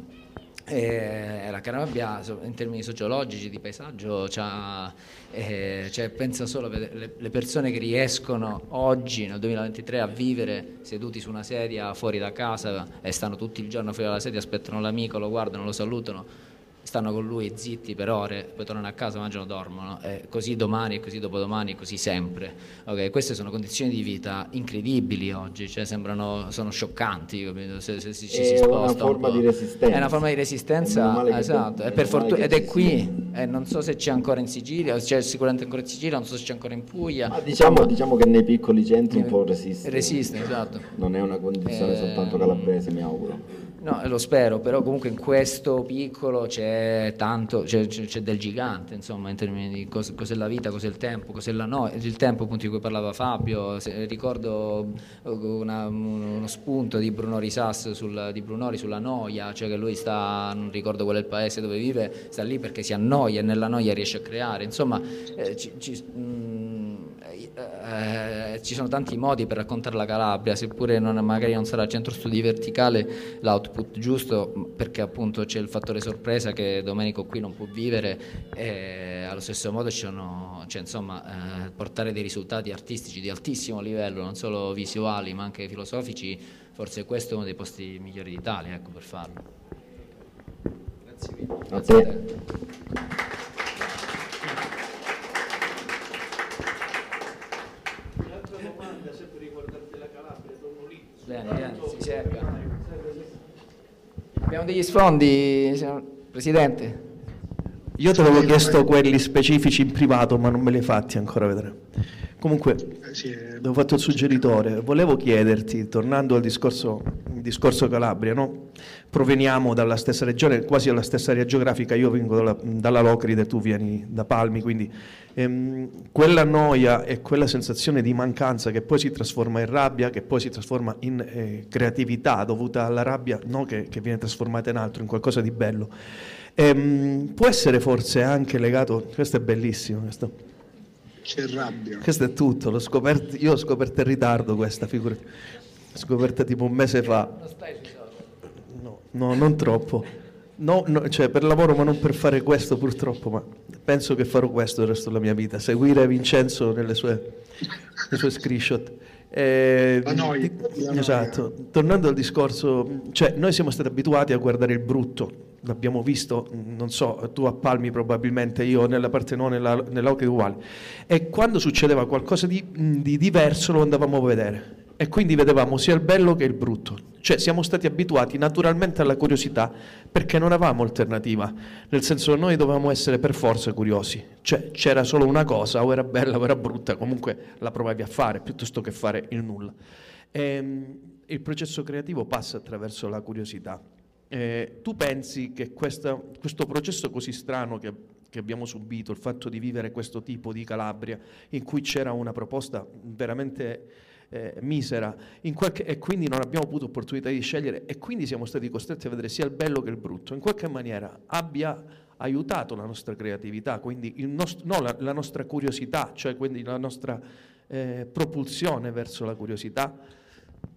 Speaker 1: e la Calabria in termini sociologici di paesaggio eh, cioè, pensa solo a le, le persone che riescono oggi nel 2023 a vivere seduti su una sedia fuori da casa e stanno tutto il giorno fuori dalla sedia, aspettano l'amico, lo guardano, lo salutano stanno con lui zitti per ore, poi tornano a casa, mangiano, dormono, e così domani, e così dopodomani, e così sempre. Okay? Queste sono condizioni di vita incredibili oggi, cioè sembrano, sono scioccanti se, se, se ci si sposta.
Speaker 2: È una forma un di resistenza.
Speaker 1: È una forma di resistenza, esatto, è fortuna, ed è qui, eh, non so se c'è ancora in Sicilia, c'è sicuramente ancora in Sicilia, non so se c'è ancora in Puglia.
Speaker 2: Ma diciamo, diciamo che nei piccoli centri un po' resiste.
Speaker 1: Resiste, esatto.
Speaker 2: Non è una condizione eh, soltanto calabrese, mi auguro.
Speaker 1: No, lo spero, però comunque in questo piccolo c'è tanto, c'è, c'è del gigante, insomma, in termini di cos, cos'è la vita, cos'è il tempo, cos'è la noia, il tempo appunto di cui parlava Fabio, se, ricordo una, uno spunto di Bruno Risas, sul, di Brunori sulla noia, cioè che lui sta, non ricordo qual è il paese dove vive, sta lì perché si annoia e nella noia riesce a creare, insomma, eh, ci, ci, mh, mm, eh, ci sono tanti modi per raccontare la Calabria, seppure non, magari non sarà centro studi verticale l'output giusto, perché appunto c'è il fattore sorpresa che Domenico qui non può vivere e allo stesso modo sono, cioè, insomma, eh, portare dei risultati artistici di altissimo livello, non solo visuali ma anche filosofici, forse questo è uno dei posti migliori d'Italia ecco, per farlo.
Speaker 2: Grazie mille. Grazie a te.
Speaker 1: Bene, bene, si cerca. Abbiamo degli sfondi, Presidente.
Speaker 4: Io te l'avevo chiesto quelli specifici in privato, ma non me li hai fatti ancora vedere. Comunque, eh, avevo fatto il suggeritore. Volevo chiederti, tornando al discorso, discorso Calabria, no? proveniamo dalla stessa regione, quasi alla stessa area geografica, io vengo dalla, dalla Locride, tu vieni da Palmi, quindi ehm, quella noia e quella sensazione di mancanza che poi si trasforma in rabbia, che poi si trasforma in eh, creatività dovuta alla rabbia, no? che, che viene trasformata in altro, in qualcosa di bello. Ehm, può essere forse anche legato, questo è bellissimo, questo.
Speaker 3: c'è rabbia.
Speaker 4: Questo è tutto, l'ho scoperto, io l'ho scoperto in ritardo questa figura, l'ho scoperta tipo un mese fa. No, no non troppo. No, no, cioè per lavoro ma non per fare questo purtroppo, ma penso che farò questo il resto della mia vita, seguire Vincenzo nelle sue, nei suoi screenshot.
Speaker 3: Eh, la noia,
Speaker 4: esatto, tornando al discorso, cioè noi siamo stati abituati a guardare il brutto, l'abbiamo visto, non so, tu a Palmi probabilmente, io nella parte no, nella, nella uguale, e quando succedeva qualcosa di, di diverso lo andavamo a vedere e quindi vedevamo sia il bello che il brutto, cioè siamo stati abituati naturalmente alla curiosità perché non avevamo alternativa, nel senso che noi dovevamo essere per forza curiosi, cioè c'era solo una cosa, o era bella o era brutta, comunque la provavi a fare piuttosto che fare il nulla. E, ehm, il processo creativo passa attraverso la curiosità. Eh, tu pensi che questa, questo processo così strano che, che, abbiamo subito, il fatto di vivere questo tipo di Calabria, in cui c'era una proposta veramente eh, misera qualche, e quindi non abbiamo avuto opportunità di scegliere e quindi siamo stati costretti a vedere sia il bello che il brutto, in qualche maniera abbia aiutato la nostra creatività, quindi nost- no, la, la, nostra curiosità, cioè quindi la nostra eh, propulsione verso la curiosità?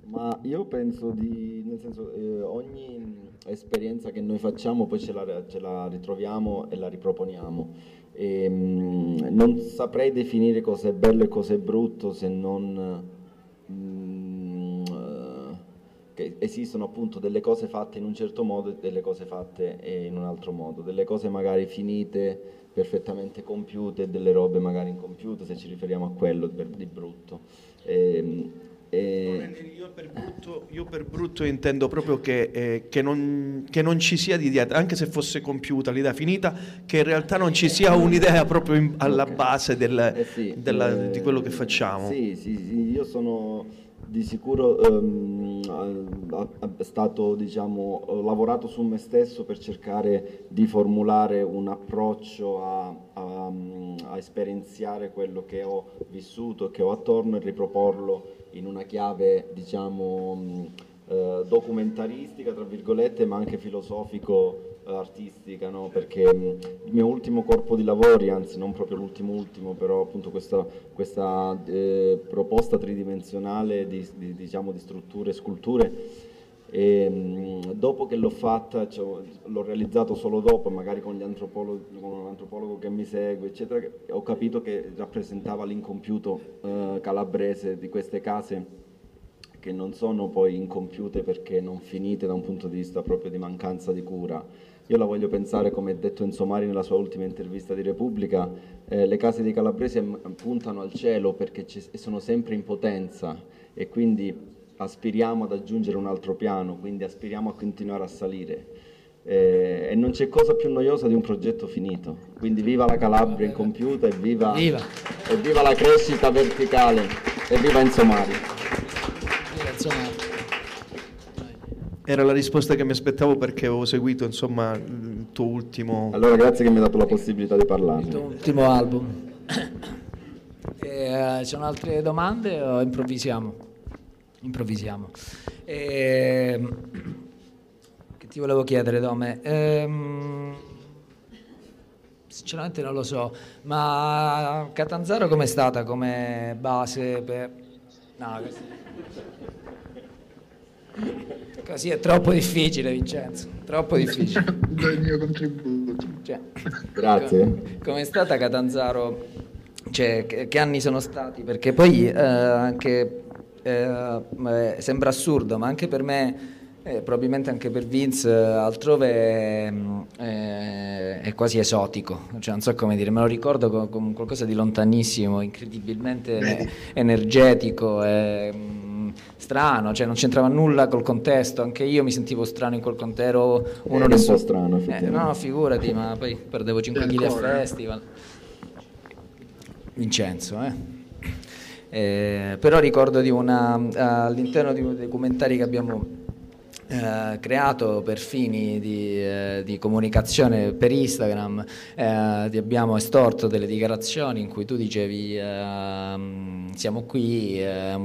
Speaker 2: Ma io penso di, nel senso, eh, ogni esperienza che noi facciamo poi ce la, ce la ritroviamo e la riproponiamo. E, mh, non saprei definire cosa è bello e cosa è brutto se non mh, uh, che esistono appunto delle cose fatte in un certo modo e delle cose fatte in un altro modo, delle cose magari finite, perfettamente compiute e delle robe magari incompiute se ci riferiamo a quello di brutto. E,
Speaker 4: e... Io, per brutto, io, per brutto, intendo proprio che, eh, che, non, che, non, ci sia di idea, anche se fosse compiuta l'idea finita, che in realtà non ci sia un'idea proprio in, alla base del, eh sì, della, eh, di quello che facciamo.
Speaker 2: Sì, sì, sì, io sono di sicuro um, stato, diciamo, ho lavorato su me stesso per cercare di formulare un approccio a, a, a esperienziare quello che ho vissuto, che ho attorno e riproporlo in una chiave diciamo eh, documentaristica tra virgolette ma anche filosofico eh, artistica no? perché mh, il mio ultimo corpo di lavori anzi non proprio l'ultimo ultimo però appunto questa, questa eh, proposta tridimensionale di, di, diciamo, di strutture e sculture e, mh, dopo che l'ho fatta, cioè, l'ho realizzato solo dopo, magari con, con l'antropologo che mi segue, eccetera, ho capito che rappresentava l'incompiuto eh, calabrese di queste case che non sono poi incompiute perché non finite da un punto di vista proprio di mancanza di cura. Io la voglio pensare, come detto Enzo Mari nella sua ultima intervista di Repubblica, eh, le case di Calabresi puntano al cielo perché sono sempre in potenza e quindi aspiriamo ad aggiungere un altro piano, quindi aspiriamo a continuare a salire. Eh, e non c'è cosa più noiosa di un progetto finito. Quindi viva la Calabria incompiuta e viva, viva. E viva la crescita verticale e viva Enzo Mari. Viva Enzo Mari.
Speaker 4: Era la risposta che mi aspettavo perché avevo seguito insomma il tuo ultimo...
Speaker 2: Allora grazie che mi hai dato la possibilità di parlare.
Speaker 1: Il tuo ultimo album. Eh, ci sono altre domande o improvvisiamo? Improvvisiamo. E, ehm, che ti volevo chiedere, Dome? Ehm, sinceramente non lo so, ma Catanzaro com'è stata come base per, No, così. così è troppo difficile, Vincenzo. Troppo difficile.
Speaker 3: Do il mio contributo.
Speaker 1: Cioè,
Speaker 2: Grazie.
Speaker 1: Come è stata Catanzaro? Cioè, che, che anni sono stati? Perché poi eh, anche eh, eh, sembra assurdo, ma anche per me, eh, probabilmente anche per Vince, eh, altrove mm, eh, è quasi esotico, cioè, non so come dire, me lo ricordo come, come qualcosa di lontanissimo, incredibilmente energetico. e, mm, strano, cioè non c'entrava nulla col contesto, anche io mi sentivo strano in quel contesto, uno
Speaker 2: Eri un po' strano,
Speaker 1: eh, no, figurati, ma poi perdevo 5 kg al
Speaker 3: ancora?
Speaker 1: festival. Vincenzo, eh. Eh, però ricordo di una, all'interno di uno dei documentari che abbiamo eh, creato per fini di, eh, di comunicazione per Instagram, eh, ti abbiamo estorto delle dichiarazioni in cui tu dicevi ehm, siamo qui, eh,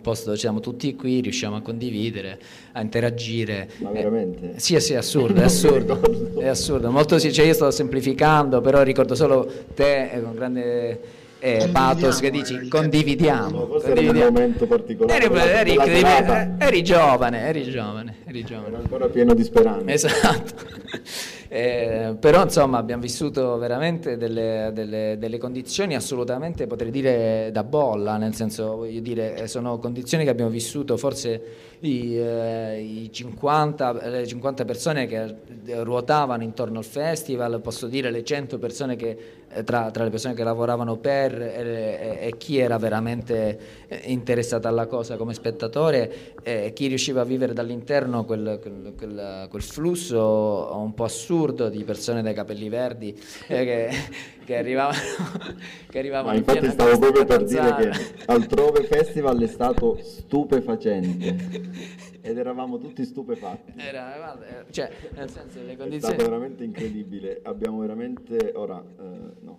Speaker 1: posto dove siamo tutti qui, riusciamo a condividere, a interagire.
Speaker 2: Ma
Speaker 1: Eh,
Speaker 2: veramente?
Speaker 1: sì, sì, è assurdo, è assurdo, è assurdo. Molto sì, cioè io sto semplificando, però ricordo solo te eh, con grande eh, pathos che
Speaker 3: Condividiamo,
Speaker 1: dici
Speaker 3: era
Speaker 1: condividiamo.
Speaker 2: No, forse era un
Speaker 1: condividiamo.
Speaker 2: momento particolare
Speaker 1: Eri, eri,
Speaker 2: serata.
Speaker 1: eh, eri giovane, eri giovane, eri giovane.
Speaker 2: ancora pieno di speranza.
Speaker 1: Esatto. Eh, però insomma abbiamo vissuto veramente delle, delle- delle condizioni assolutamente potrei dire da bolla, nel senso voglio dire eh, sono condizioni che abbiamo vissuto forse i, eh, i 50, le 50 persone che eh, ruotavano intorno al festival, posso dire le 100 persone che tra, tra le persone che lavoravano per e, e- chi era veramente eh, interessato alla cosa come spettatore eh, e chi riusciva a vivere dall'interno quel, quel- quel- quel flusso un po' assurdo di persone dai capelli verdi eh, che, che arrivavano, che arrivavano
Speaker 2: Ma
Speaker 1: in
Speaker 2: infatti stavo proprio per dire che altrove festival è stato stupefacente ed eravamo tutti stupefatti.
Speaker 1: Era, guarda, eh, cioè, nel senso, le
Speaker 2: È
Speaker 1: condizioni...
Speaker 2: stato veramente incredibile. Abbiamo veramente ora eh, no.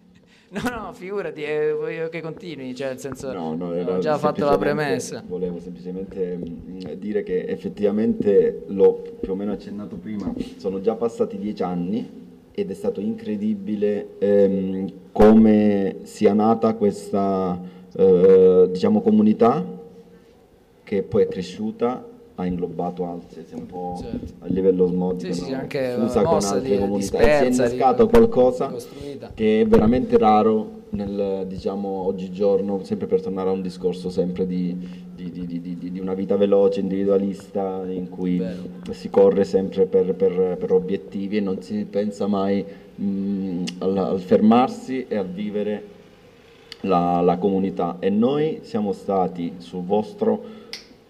Speaker 1: No, no, figurati, eh, voglio che continui, cioè, nel senso,
Speaker 2: No, no,
Speaker 1: ho già fatto la premessa.
Speaker 2: Volevo semplicemente mm, dire che effettivamente l'ho più o meno accennato prima, sono già passati dieci anni ed è stato incredibile ehm, come sia nata questa eh, diciamo comunità che poi è cresciuta ha inglobato altre, si è un po'
Speaker 1: Certo.
Speaker 2: a livello osmotico,
Speaker 1: Sì, sì, anche
Speaker 2: fusa con altre
Speaker 1: di-
Speaker 2: comunità
Speaker 1: dispersa,
Speaker 2: si è innescato qualcosa che è veramente raro nel, diciamo, oggigiorno, sempre per tornare a un discorso sempre di, di- di- di- di- di una vita veloce, individualista, in cui
Speaker 1: Vero.
Speaker 2: si corre sempre per, per- per obiettivi e non si pensa mai mh, al, al fermarsi e a vivere la, la comunità. E noi siamo stati sul vostro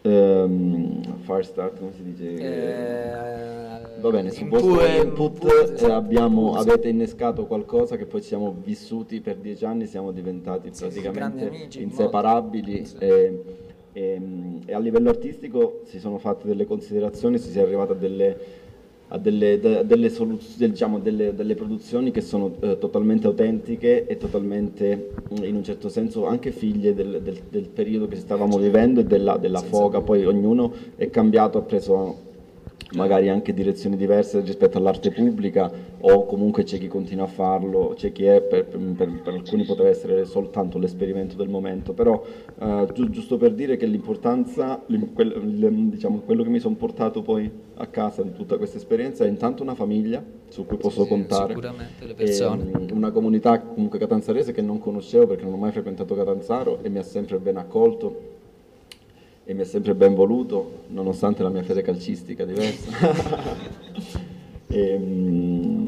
Speaker 2: ehm, fire start, come si dice?
Speaker 1: Eh,
Speaker 2: Va bene,
Speaker 1: input-
Speaker 2: vostro input,
Speaker 1: input,
Speaker 2: eh, abbiamo- avete innescato qualcosa che poi ci siamo vissuti per dieci anni, siamo diventati
Speaker 1: Sì,
Speaker 2: praticamente
Speaker 1: amici,
Speaker 2: inseparabili.
Speaker 1: Sì.
Speaker 2: e, e- e a livello artistico si sono fatte delle considerazioni, si è arrivato a delle, a delle, de- delle diciamo, delle- delle produzioni che sono eh, totalmente autentiche e totalmente mm, in un certo senso anche figlie del, del- del periodo che stavamo vivendo e della, della foga, poi ognuno è cambiato, ha preso magari anche direzioni diverse rispetto all'arte pubblica o comunque c'è chi continua a farlo, c'è chi è, per, per- per alcuni potrebbe essere soltanto l'esperimento del momento, però eh, giu- giusto per dire che l'importanza, l'im- quel- diciamo, quello che mi sono portato poi a casa di tutta questa esperienza è intanto una famiglia su cui posso
Speaker 1: sì,
Speaker 2: contare,
Speaker 1: sicuramente le
Speaker 2: e,
Speaker 1: persone.
Speaker 2: mm, una comunità comunque catanzarese che non conoscevo perché non ho mai frequentato Catanzaro e mi ha sempre ben accolto e mi ha sempre ben voluto, nonostante la mia fede calcistica diversa. e, mm,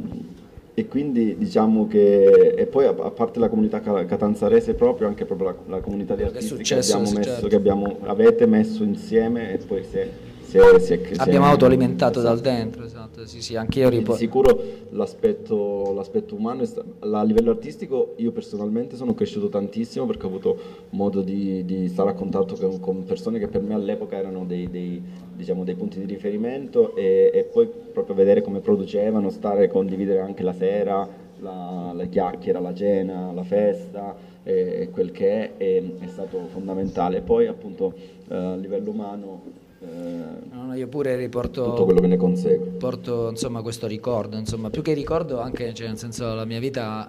Speaker 2: e quindi diciamo che, e poi a, a parte la comunità ca- catanzarese proprio, anche proprio la, la comunità di artisti che abbiamo messo,
Speaker 1: certo.
Speaker 2: che abbiamo, avete messo insieme e poi si è, è- si è-
Speaker 1: Abbiamo autoalimentato
Speaker 2: esatto.
Speaker 1: dal dentro, esatto, sì, sì, anche io riporto.
Speaker 2: sicuro l'aspetto, l'aspetto umano, a livello artistico io personalmente sono cresciuto tantissimo perché ho avuto modo di, di stare a contatto con, con persone che per me all'epoca erano dei, dei, diciamo, dei punti di riferimento e, e poi proprio vedere come producevano, stare, condividere anche la sera, la, la chiacchiera, la cena, la festa e, quel che è, è, è stato fondamentale. Poi appunto eh, a livello umano
Speaker 1: No, no, io pure riporto
Speaker 2: tutto quello che ne consegue.
Speaker 1: porto insomma questo ricordo insomma più che ricordo anche cioè, nel senso la mia vita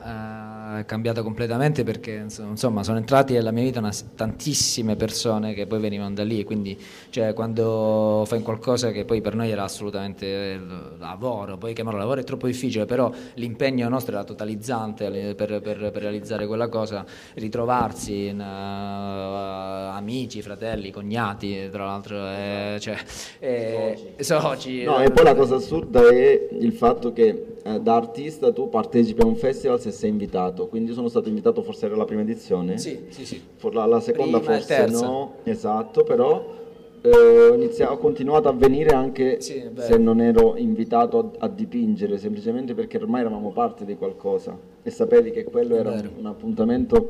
Speaker 1: è cambiata completamente perché insomma sono entrati nella mia vita una, tantissime persone che poi venivano da lì, quindi cioè, quando fai qualcosa che poi per noi era assolutamente lavoro, poi chiamarlo lavoro è troppo difficile, però l'impegno nostro era totalizzante per, per, per realizzare quella cosa, ritrovarsi in, uh, amici, fratelli, cognati, tra l'altro, eh, cioè, eh, soci.
Speaker 2: No, e poi la cosa assurda è il fatto che eh, da artista tu partecipi a un festival se sei invitato, quindi sono stato invitato forse era la prima edizione?
Speaker 1: Sì, sì, sì.
Speaker 2: La, la seconda prima forse no, esatto, però eh, inizia- ho continuato a venire anche sì, se non ero invitato a, a, dipingere, semplicemente perché ormai eravamo parte di qualcosa e sapevi che quello era un, un, appuntamento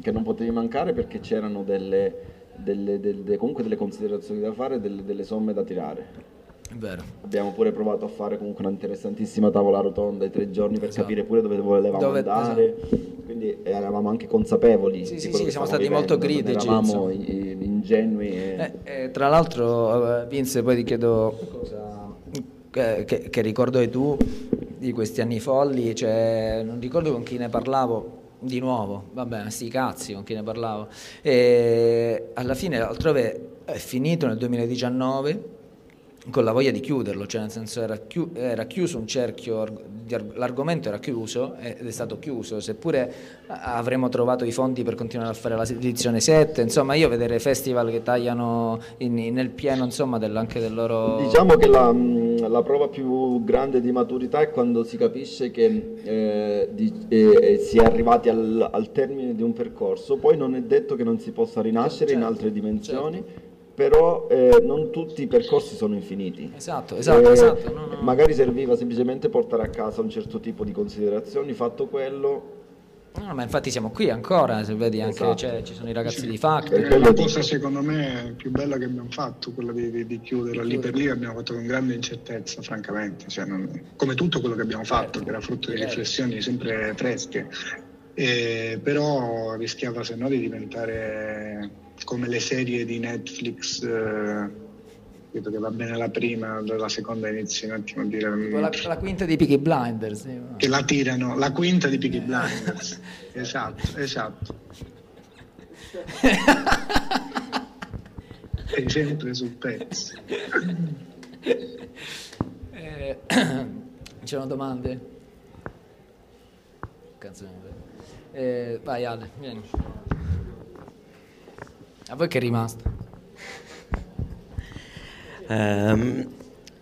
Speaker 2: che non potevi mancare perché c'erano delle, delle, delle, comunque delle considerazioni da fare, delle, delle somme da tirare.
Speaker 1: Vero.
Speaker 2: Abbiamo pure provato a fare comunque una interessantissima tavola rotonda i tre giorni per esatto. capire pure dove volevamo dove, andare. Esatto. Quindi eravamo anche consapevoli.
Speaker 1: Sì, sì, sì siamo stati vivendo, molto critici.
Speaker 2: Eravamo ingenui. E...
Speaker 1: Eh, eh, tra l'altro, eh, Vince, poi ti chiedo cosa, che, che, che ricordo hai tu di questi anni folli. Cioè, non ricordo con chi ne parlavo di nuovo, vabbè, sti cazzi con chi ne parlavo. E alla fine, altrove è finito nel 2019 con la voglia di chiuderlo, cioè nel senso era, chiu- era chiuso un cerchio, l'argomento era chiuso ed è stato chiuso, seppure avremmo trovato i fondi per continuare a fare la edizione 7, insomma io vedere festival che tagliano in, in, nel pieno insomma, del, anche del loro...
Speaker 2: Diciamo che la, la, prova più grande di maturità è quando si capisce che eh, di, eh, si è arrivati al, al, termine di un percorso, poi non è detto che non si possa rinascere certo, in altre dimensioni. Certo però eh, non tutti i percorsi sono infiniti.
Speaker 1: Esatto, esatto,
Speaker 2: eh,
Speaker 1: esatto. No, no.
Speaker 2: Magari serviva semplicemente portare a casa un certo tipo di considerazioni, fatto quello...
Speaker 1: No, ma infatti siamo qui ancora, se vedi anche esatto. cioè, ci sono i ragazzi sì. di Fact.
Speaker 3: È la cosa secondo me più bella che abbiamo fatto, quella di, di, di chiudere lì per lì, abbiamo fatto con grande incertezza, francamente, cioè, non, come tutto quello che abbiamo fatto, certo. che era frutto di certo. riflessioni sempre fresche, eh, però rischiava se no di diventare come le serie di Netflix, eh, credo che va bene la prima, la seconda inizia un attimo a dire...
Speaker 1: La, la quinta di Peaky Blinders. Sì.
Speaker 3: Che la tirano, la quinta di Peaky Blinders. esatto, esatto. Sei sempre sul pezzo.
Speaker 1: Eh, c'erano domande? Canzone. Eh, vai Ale, vieni. A voi che è rimasto?
Speaker 6: Um,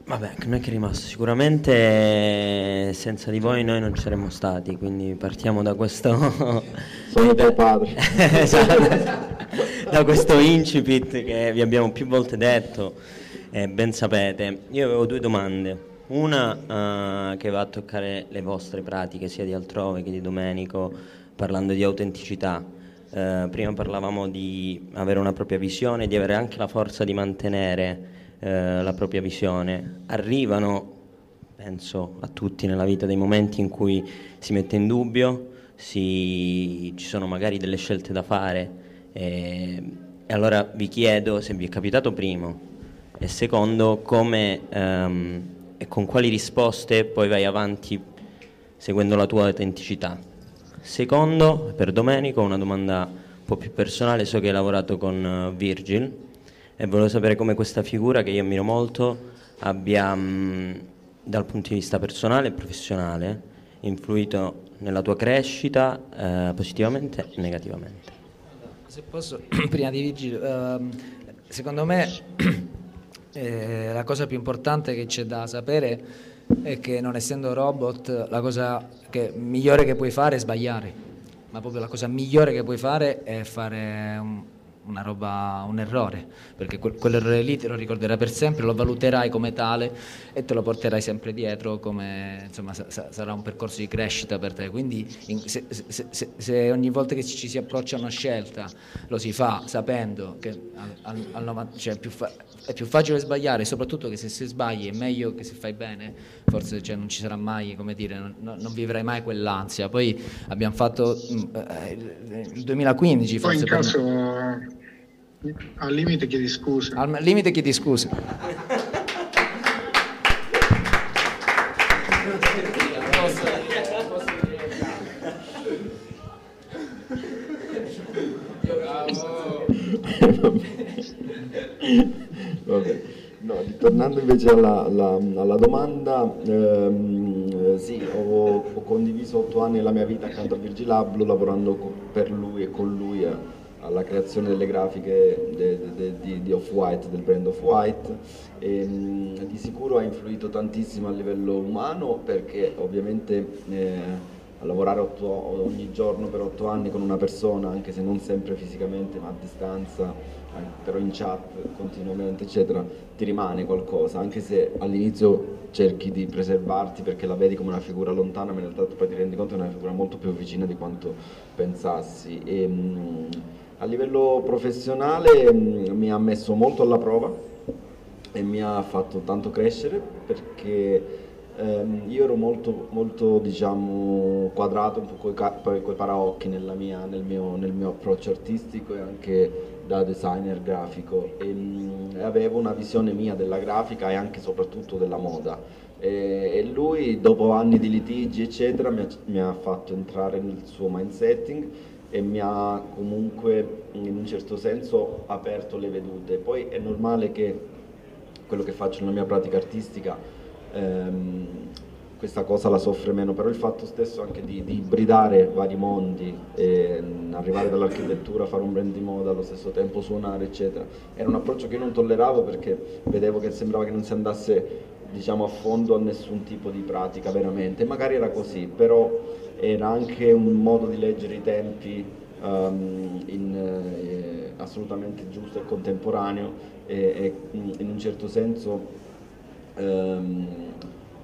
Speaker 6: vabbè, non è che è rimasto. Sicuramente senza di voi noi non ci saremmo stati, quindi partiamo da questo...
Speaker 2: Sono tuo padre.
Speaker 6: esatto. da questo incipit che vi abbiamo più volte detto e ben sapete. Io avevo due domande. Una uh, che va a toccare le vostre pratiche, sia di altrove che di Domenico, parlando di autenticità eh, prima parlavamo di avere una propria visione, di avere anche la forza di mantenere eh, la propria visione. Arrivano, penso a tutti nella vita, dei momenti in cui si mette in dubbio, si, ci sono magari delle scelte da fare e, e, allora vi chiedo se vi è capitato primo e secondo come ehm, e con quali risposte poi vai avanti seguendo la tua autenticità. Secondo, per Domenico, una domanda un po' più personale, so che hai lavorato con eh, Virgil e volevo sapere come questa figura, che io ammiro molto, abbia mh, mm, dal punto di vista personale e professionale influito nella tua crescita eh, positivamente e negativamente.
Speaker 1: Se posso, prima di Virgil, ehm, secondo me eh, la cosa più importante che c'è da sapere è che non essendo robot la cosa che, migliore che puoi fare è sbagliare, ma proprio la cosa migliore che puoi fare è fare un, una roba, un errore, perché quel, quell'errore lì te lo ricorderai per sempre, lo valuterai come tale e te lo porterai sempre dietro, come, insomma sa, sarà un percorso di crescita per te. Quindi in, se, se, se, se, ogni volta che ci si approccia a una scelta lo si fa sapendo che al, al, al 90, cioè, più fa, è più facile sbagliare, soprattutto che se si sbagli è meglio che se fai bene, forse cioè, non ci sarà mai, come dire, non, non vivrai mai quell'ansia. Poi abbiamo fatto mm, eh, il 2015
Speaker 3: Poi
Speaker 1: forse.
Speaker 3: in caso al limite chiedi scusa.
Speaker 1: Al limite chiedi scusa.
Speaker 2: Vabbè. No, tornando invece alla, alla, alla domanda, ehm, sì, ho, ho, condiviso otto anni della mia vita accanto a Virgil Abloh lavorando con, per lui e con lui. Eh alla creazione delle grafiche de, de, de, di, Off-White, del brand Off-White. E, mh, di sicuro ha influito tantissimo a livello umano perché ovviamente... Eh, a lavorare otto, ogni giorno per otto anni con una persona, anche se non sempre fisicamente, ma a distanza, però in chat continuamente, eccetera, ti rimane qualcosa, anche se all'inizio cerchi di preservarti perché la vedi come una figura lontana, ma in realtà poi ti rendi conto che è una figura molto più vicina di quanto pensassi. E, mh, a livello professionale mh, mi ha messo molto alla prova e mi ha fatto tanto crescere perché ehm, io ero molto, molto diciamo, quadrato, un po' con i paraocchi mia, nel, mio, nel, mio, approccio artistico e anche da designer grafico. E, mh, avevo una visione mia della grafica e anche soprattutto della moda. E lui dopo anni di litigi eccetera mi ha, mi ha fatto entrare nel suo mindsetting e mi ha comunque in un certo senso aperto le vedute. Poi è normale che quello che faccio nella mia pratica artistica ehm, questa cosa la soffre meno, però il fatto stesso anche di, di ibridare vari mondi, e arrivare dall'architettura, fare un brand di moda, allo stesso tempo suonare, eccetera, era un approccio che io non tolleravo perché vedevo che sembrava che non si andasse diciamo, a fondo a nessun tipo di pratica veramente, magari era così, però era anche un modo di leggere i tempi um, in, eh, assolutamente giusto e contemporaneo e, e in un certo senso ehm,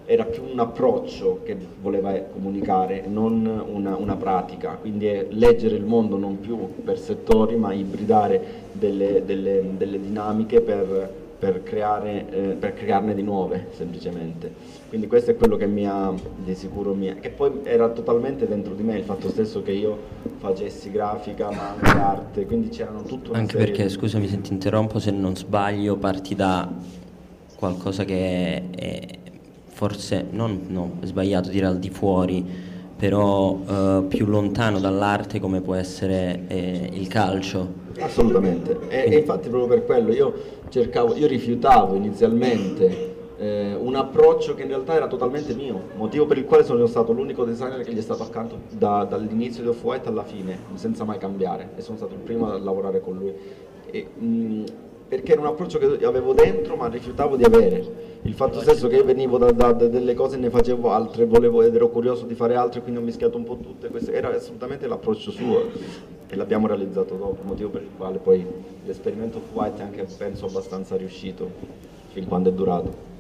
Speaker 2: era più un approccio che voleva comunicare, non una, una, pratica, quindi è leggere il mondo non più per settori, ma ibridare delle, delle, delle dinamiche per, per, creare, eh, per, crearne di nuove, semplicemente. Quindi questo è quello che mi ha, di sicuro, mi che poi era totalmente dentro di me, il fatto stesso che io facessi grafica, ma anche arte, quindi c'erano tutto
Speaker 6: Anche perché, scusami se ti interrompo, se non sbaglio, parti da qualcosa che è, è forse non no, è sbagliato dire al di fuori, però eh, più lontano dall'arte come può essere eh, il calcio.
Speaker 2: Assolutamente, e, e, infatti proprio per quello io cercavo, io rifiutavo inizialmente eh, un approccio che in realtà era totalmente mio, motivo per il quale sono stato l'unico designer che gli è stato accanto da, dall'inizio di Off-White alla fine, senza mai cambiare, e sono stato il primo a lavorare con lui. E, mh, perché era un approccio che avevo dentro ma rifiutavo di avere. Il fatto stesso che io venivo da, da, da delle cose e ne facevo altre, volevo ed ero curioso di fare altre, quindi ho mischiato un po' tutte, questo era assolutamente l'approccio suo e l'abbiamo realizzato dopo, motivo per il quale poi l'esperimento White è anche penso abbastanza riuscito, fin quando è durato.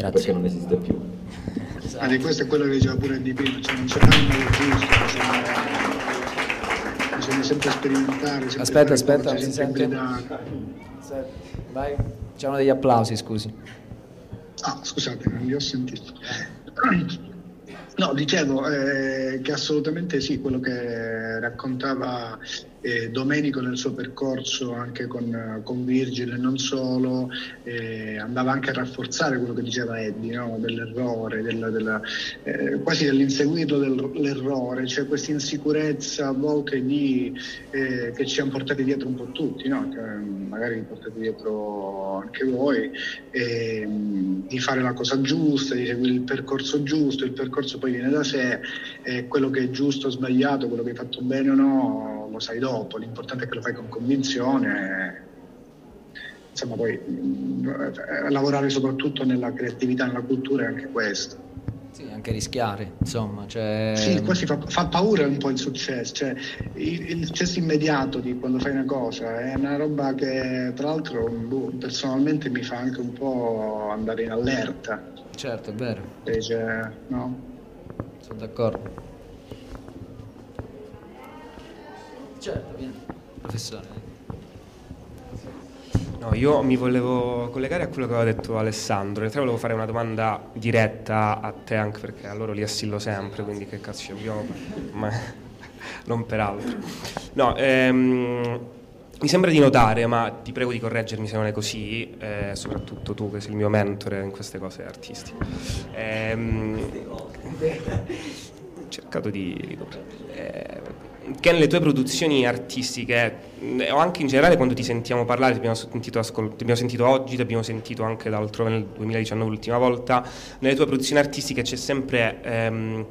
Speaker 2: Grazie. Perché non esiste più.
Speaker 3: Esatto. questo è quello che diceva pure di prima, cioè non c'è mai un modo giusto, bisogna sempre sperimentare. Sempre
Speaker 1: aspetta, aspetta, si sente. Vai, facciamo degli applausi, scusi.
Speaker 3: Ah, scusate, non li ho sentiti. No, dicevo eh, che assolutamente sì, quello che raccontava eh, Domenico nel suo percorso anche con, con Virgil e non solo, eh, andava anche a rafforzare quello che diceva Eddie, no? dell'errore, della, della, eh, quasi dell'inseguirlo dell'errore, cioè questa insicurezza a volte di, eh, che ci hanno portati dietro un po' tutti, no? che magari portati dietro anche voi, ehm, di fare la cosa giusta, di seguire il percorso giusto, il percorso poi viene da sé, quello che è giusto o sbagliato, quello che hai fatto bene o no lo sai dopo, l'importante è che lo fai con convinzione. Insomma, poi mh, lavorare soprattutto nella creatività, nella cultura è anche questo.
Speaker 1: Sì, anche rischiare, insomma. Cioè...
Speaker 3: Sì, quasi fa, fa, paura un po' il successo, cioè il, il, successo immediato di quando fai una cosa è una roba che tra l'altro boh, personalmente mi fa anche un po' andare in allerta.
Speaker 1: Certo, è vero.
Speaker 3: Invece, no?
Speaker 1: Sono d'accordo. Certo, vieni. Professore.
Speaker 7: No, io mi volevo collegare a quello che aveva detto Alessandro. In realtà volevo fare una domanda diretta a te anche perché a loro li assillo sempre, quindi che cazzo ci abbiamo? Ma non per altro. No, ehm, mi sembra di notare, ma ti prego di correggermi se non è così, eh, soprattutto tu che sei il mio mentore in queste cose artistiche. Ehm, ho cercato di... Eh, che nelle tue produzioni artistiche, o anche in generale quando ti sentiamo parlare, ti abbiamo sentito, ascol- ti abbiamo sentito oggi, ti abbiamo sentito anche d'altro nel 2019 l'ultima volta, nelle tue produzioni artistiche c'è sempre ehm,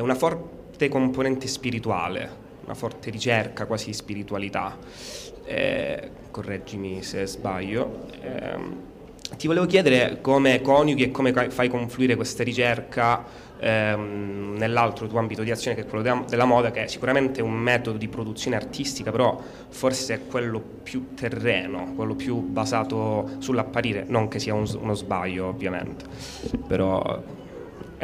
Speaker 7: una forte componente spirituale, una forte ricerca quasi di spiritualità. Eh, correggimi se sbaglio. Eh, ti volevo chiedere come coniughi e come fai confluire questa ricerca ehm, nell'altro tuo ambito di azione che è quello della moda, che è sicuramente un metodo di produzione artistica, però forse è quello più terreno, quello più basato sull'apparire, non che sia un, uno sbaglio ovviamente, però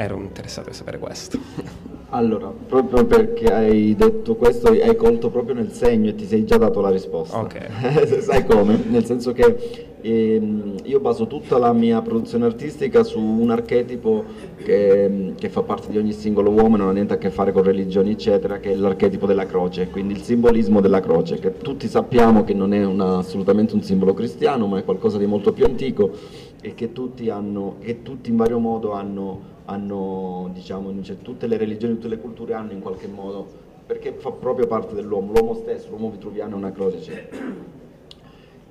Speaker 7: ero interessato a sapere questo.
Speaker 2: Allora, proprio perché hai detto questo, hai colto proprio nel segno e ti sei già dato la risposta.
Speaker 7: Ok.
Speaker 2: Sai come? Nel senso che ehm, io baso tutta la mia produzione artistica su un archetipo che, che, fa parte di ogni singolo uomo, non ha niente a che fare con religioni, eccetera, che è l'archetipo della croce, quindi il simbolismo della croce, che tutti sappiamo che non è una, assolutamente un simbolo cristiano, ma è qualcosa di molto più antico e che tutti, hanno, che tutti in vario modo hanno hanno, diciamo, cioè, tutte le religioni, tutte le culture hanno in qualche modo, perché fa proprio parte dell'uomo, l'uomo stesso, l'uomo vitruviano è una croce. Cioè.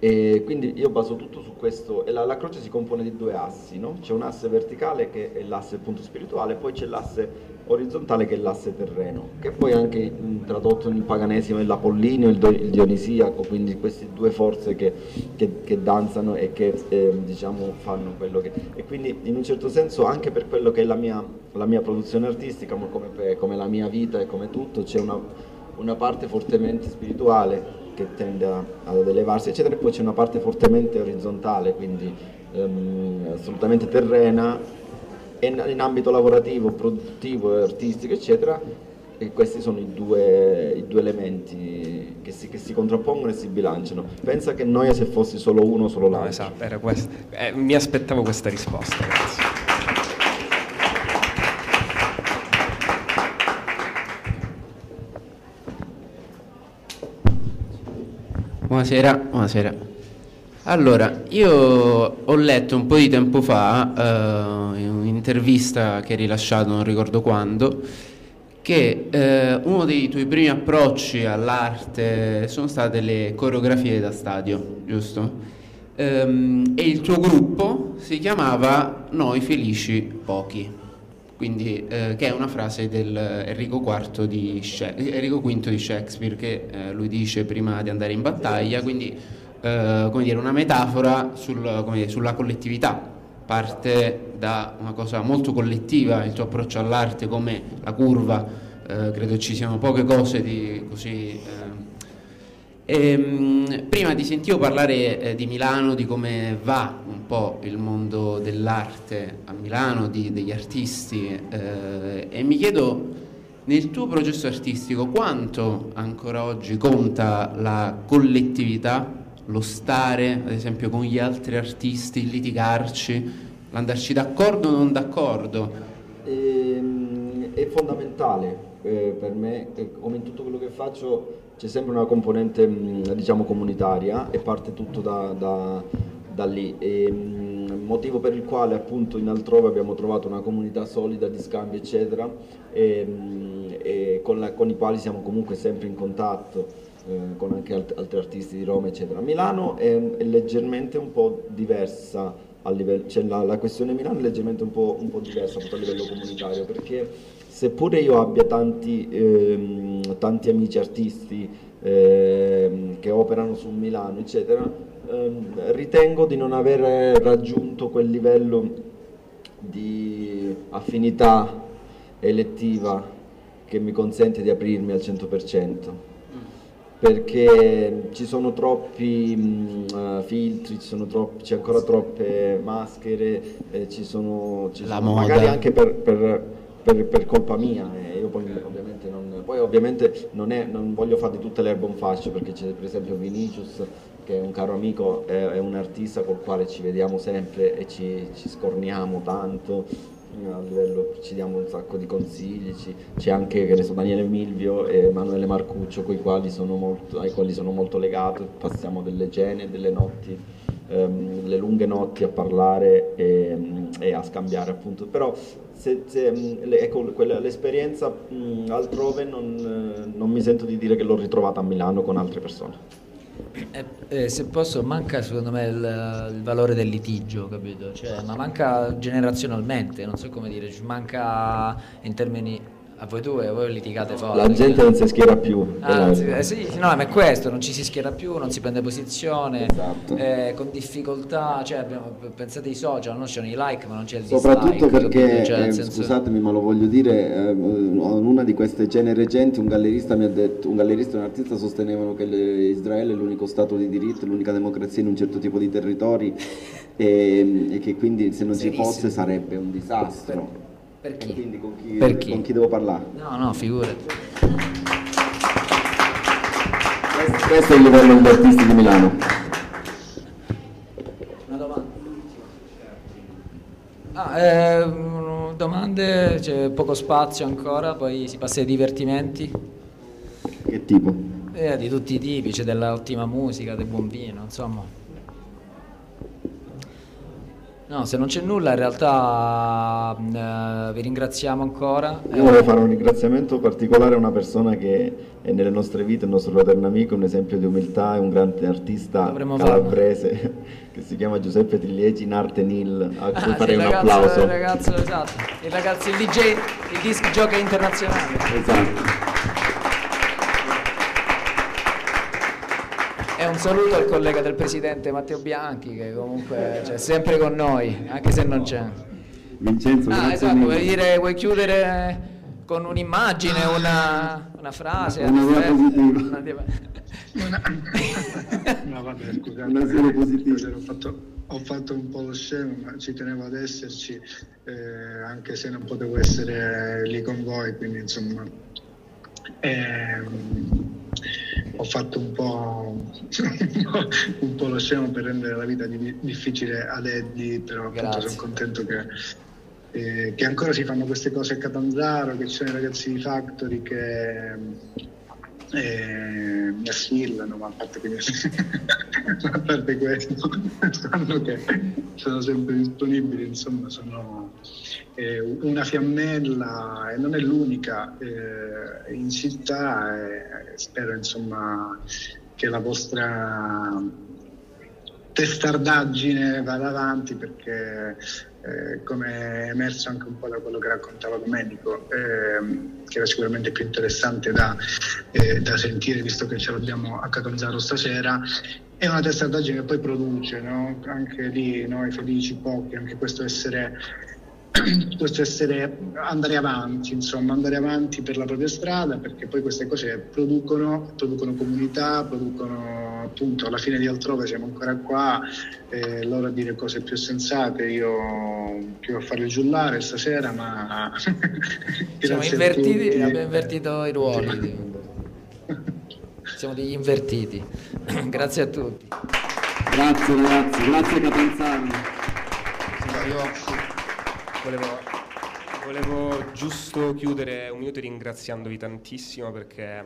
Speaker 2: E quindi io baso tutto su questo, e la, la croce si compone di due assi, no? c'è un asse verticale che è l'asse appunto spirituale, poi c'è l'asse orizzontale che è l'asse terreno, che poi anche tradotto nel paganesimo è l'Apollinio e il, Dionisiaco, quindi queste due forze che, che, che danzano e che eh, diciamo fanno quello che... E quindi in un certo senso anche per quello che è la mia, la mia produzione artistica, ma come, come, la mia vita e come tutto, c'è una, una parte fortemente spirituale che tende a, ad elevarsi, eccetera, e poi c'è una parte fortemente orizzontale, quindi ehm, assolutamente terrena in, in ambito lavorativo, produttivo, artistico, eccetera, e questi sono i due, i due elementi che si, che si, contrappongono e si bilanciano. Pensa che noia se fossi solo uno o solo l'altro.
Speaker 7: No, esatto, era questo. Eh, mi aspettavo questa risposta, grazie.
Speaker 8: Buonasera, buonasera. Allora, io ho letto un po' di tempo fa uh, in un'intervista che hai rilasciato, non ricordo quando, che uh, uno dei tuoi primi approcci all'arte sono state le coreografie da stadio, giusto? Um, e il tuo gruppo si chiamava Noi felici pochi, quindi, uh, che è una frase del Enrico, IV di, Enrico V di Shakespeare che lui dice prima di andare in battaglia, quindi eh, dire, una metafora sul, dire, sulla collettività. Parte da una cosa molto collettiva, il tuo approccio all'arte come la curva, eh, credo ci siano poche cose di così. Eh. E, ehm, prima ti sentivo parlare eh, di Milano, di come va un po' il mondo dell'arte a Milano, di, degli artisti, eh, e mi chiedo nel tuo processo artistico quanto ancora oggi conta la collettività lo stare, ad esempio, con gli altri artisti, il litigarci, l'andarci d'accordo o non d'accordo?
Speaker 2: È, ehm, è fondamentale eh, per me, come in tutto quello che faccio c'è sempre una componente mm, diciamo comunitaria e parte tutto da, da, da lì. E, mm, motivo per il quale appunto in altrove abbiamo trovato una comunità solida di scambi eccetera e, mm, e con, la, con i quali siamo comunque sempre in contatto eh, con anche alt- altri artisti di Roma, eccetera. Milano è, è leggermente un po' diversa a livello, cioè la, la, questione Milano è leggermente un po', un po diversa a livello comunitario, perché seppure io abbia tanti, ehm, tanti amici artisti ehm, che operano su Milano, eccetera, ehm, ritengo di non aver raggiunto quel livello di affinità elettiva che mi consente di aprirmi al 100% perché ci sono troppi mh, uh, filtri, troppi, c'è ancora troppe maschere, eh, ci sono, ci sono magari anche per, per, per, per colpa mia. Eh, io poi ovviamente, non, poi ovviamente non, è, non, voglio fare di tutte le erbe un fascio perché c'è per esempio Vinicius che è un caro amico, è, è un artista col quale ci vediamo sempre e ci, ci scorniamo tanto a livello ci diamo un sacco di consigli, ci, c'è anche che ne so, Daniele Milvio e Emanuele Marcuccio quali molto, ai quali sono molto legato, passiamo delle cene, delle notti, ehm, le lunghe notti a parlare e, e, a scambiare appunto, però se, se, ecco, quella, l'esperienza mh, altrove non, non mi sento di dire che l'ho ritrovata a Milano con altre persone.
Speaker 1: Eh, eh, se posso, manca secondo me il, il, valore del litigio, capito? Cioè, ma manca generazionalmente, non so come dire, manca in termini a voi due, voi litigate forte.
Speaker 2: La gente non si schiera più.
Speaker 1: Ah, eh, sì, no, ma è questo, non ci si schiera più, non si prende posizione, esatto. eh, con difficoltà, cioè abbiamo, pensate ai social, non c'erano i like ma non c'è il
Speaker 2: Soprattutto
Speaker 1: dislike.
Speaker 2: perché, cioè, eh, senso... scusatemi ma lo voglio dire, eh, una di queste genere genti un gallerista mi ha detto, un gallerista e un artista sostenevano che Israele è l'unico stato di diritto, l'unica democrazia in un certo tipo di territori e, e che quindi se non Serissimo. ci fosse sarebbe un disastro.
Speaker 1: Per chi?
Speaker 2: quindi con chi,
Speaker 1: per chi?
Speaker 2: con chi devo parlare?
Speaker 1: No, no, figurati.
Speaker 2: Questo è il livello degli artisti di Milano.
Speaker 1: Una domanda. Ah, eh, domande, c'è poco spazio ancora, poi si passa ai divertimenti.
Speaker 2: Che tipo?
Speaker 1: Eh, di tutti i tipi, c'è dell'ottima musica, del buon vino, insomma. No, se non c'è nulla in realtà eh, vi ringraziamo ancora.
Speaker 2: Io volevo fare un ringraziamento particolare a una persona che è nelle nostre vite, il nostro fraterno amico, un esempio di umiltà, è un grande artista Dovremmo calabrese farlo. che si chiama Giuseppe Trigliegi in arte Nil, a cui ah, farei un ragazzo, applauso.
Speaker 1: Il ragazzo, esatto, il ragazzo, il DJ, il disc jockey internazionale.
Speaker 2: Esatto.
Speaker 1: Un saluto al collega del presidente Matteo Bianchi che comunque c'è sempre con noi, anche se non c'è.
Speaker 2: Vincenzo,
Speaker 1: ah, esatto, vuoi, dire, vuoi chiudere con un'immagine, una, una frase?
Speaker 2: Una diapositiva. Una,
Speaker 3: una, no, vabbè, scusate,
Speaker 2: una serie positiva.
Speaker 3: Ho fatto, ho fatto un po' lo scemo, ma ci tenevo ad esserci, eh, anche se non potevo essere lì con voi, quindi insomma... Ehm, ho fatto un po', un po' lo scemo per rendere la vita di, difficile ad Eddie, però appunto sono contento che, eh, che, ancora si fanno queste cose a Catanzaro, che ci sono i ragazzi di Factory che eh, mi assillano, ma a parte, quindi, a parte questo, sanno che sono sempre disponibili, insomma sono eh, una fiammella e non è l'unica eh, in città e spero insomma che la vostra testardaggine vada avanti perché eh, come è emerso anche un po' da quello che raccontava Domenico, ehm, che era sicuramente più interessante da, eh, da, sentire visto che ce l'abbiamo a Catanzaro stasera, è una testardaggine che poi produce, no? anche lì noi felici, pochi, anche questo essere questo essere andare avanti, insomma, andare avanti per la propria strada, perché poi queste cose producono, producono comunità, producono appunto alla fine di altrove siamo ancora qua, eh, loro a dire cose più sensate, io più a fare il giullare stasera, ma
Speaker 1: siamo invertiti, abbiamo invertito i ruoli. Siamo degli invertiti. grazie a tutti.
Speaker 2: Grazie ragazzi, grazie Catanzaro.
Speaker 7: Io Volevo, volevo, giusto chiudere un minuto ringraziandovi tantissimo perché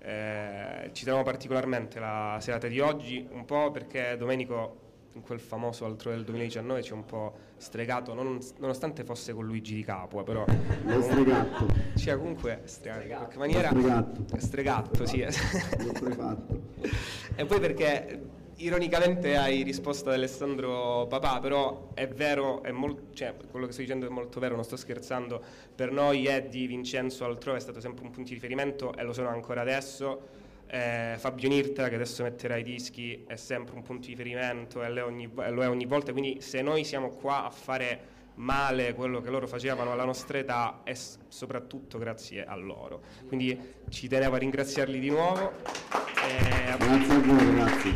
Speaker 7: eh, ci teniamo particolarmente la serata di oggi, un po' perché Domenico in quel famoso altro del 2019 ci ha un po' stregato, non, nonostante fosse con Luigi di Capua, però...
Speaker 2: L'ho stregato.
Speaker 7: Cioè comunque stregato, in qualche maniera...
Speaker 2: Stregato.
Speaker 7: Stregato, sì.
Speaker 2: L'ho
Speaker 7: e poi perché ironicamente hai risposto ad Alessandro Papà, però è vero, è molt- cioè, quello che sto dicendo è molto vero, non sto scherzando. Per noi Eddie, Vincenzo altrove è stato sempre un punto di riferimento e lo sono ancora adesso. Eh, Fabio Nirta, che adesso metterà i dischi, è sempre un punto di riferimento e lo è ogni volta. Quindi se noi siamo qua a fare male quello che loro facevano alla nostra età è soprattutto grazie a loro. Quindi ci tenevo a ringraziarli di nuovo.
Speaker 2: Eh, grazie a voi, grazie.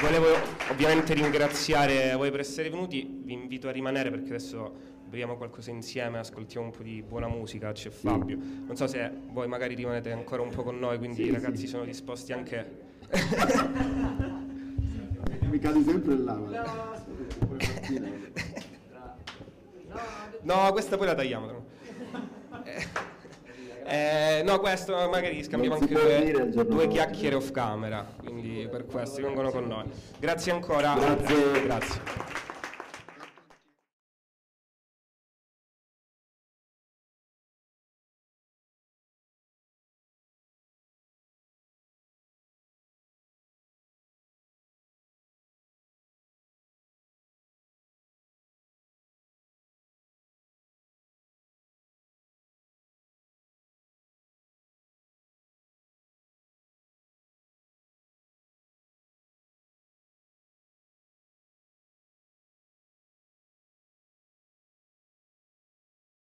Speaker 7: Volevo ovviamente ringraziare voi per essere venuti, vi invito a rimanere perché adesso beviamo qualcosa insieme, ascoltiamo un po' di buona musica, c'è Fabio. Non so se voi magari rimanete ancora un po' con noi, quindi sì, i ragazzi sì. sono disposti anche...
Speaker 2: Mi cadi sempre là.
Speaker 7: No, questa poi la tagliamo. Eh, no, questo magari scambiamo anche due, due chiacchiere off camera, quindi per questo vengono con noi. Grazie ancora.
Speaker 2: Grazie.
Speaker 7: Grazie.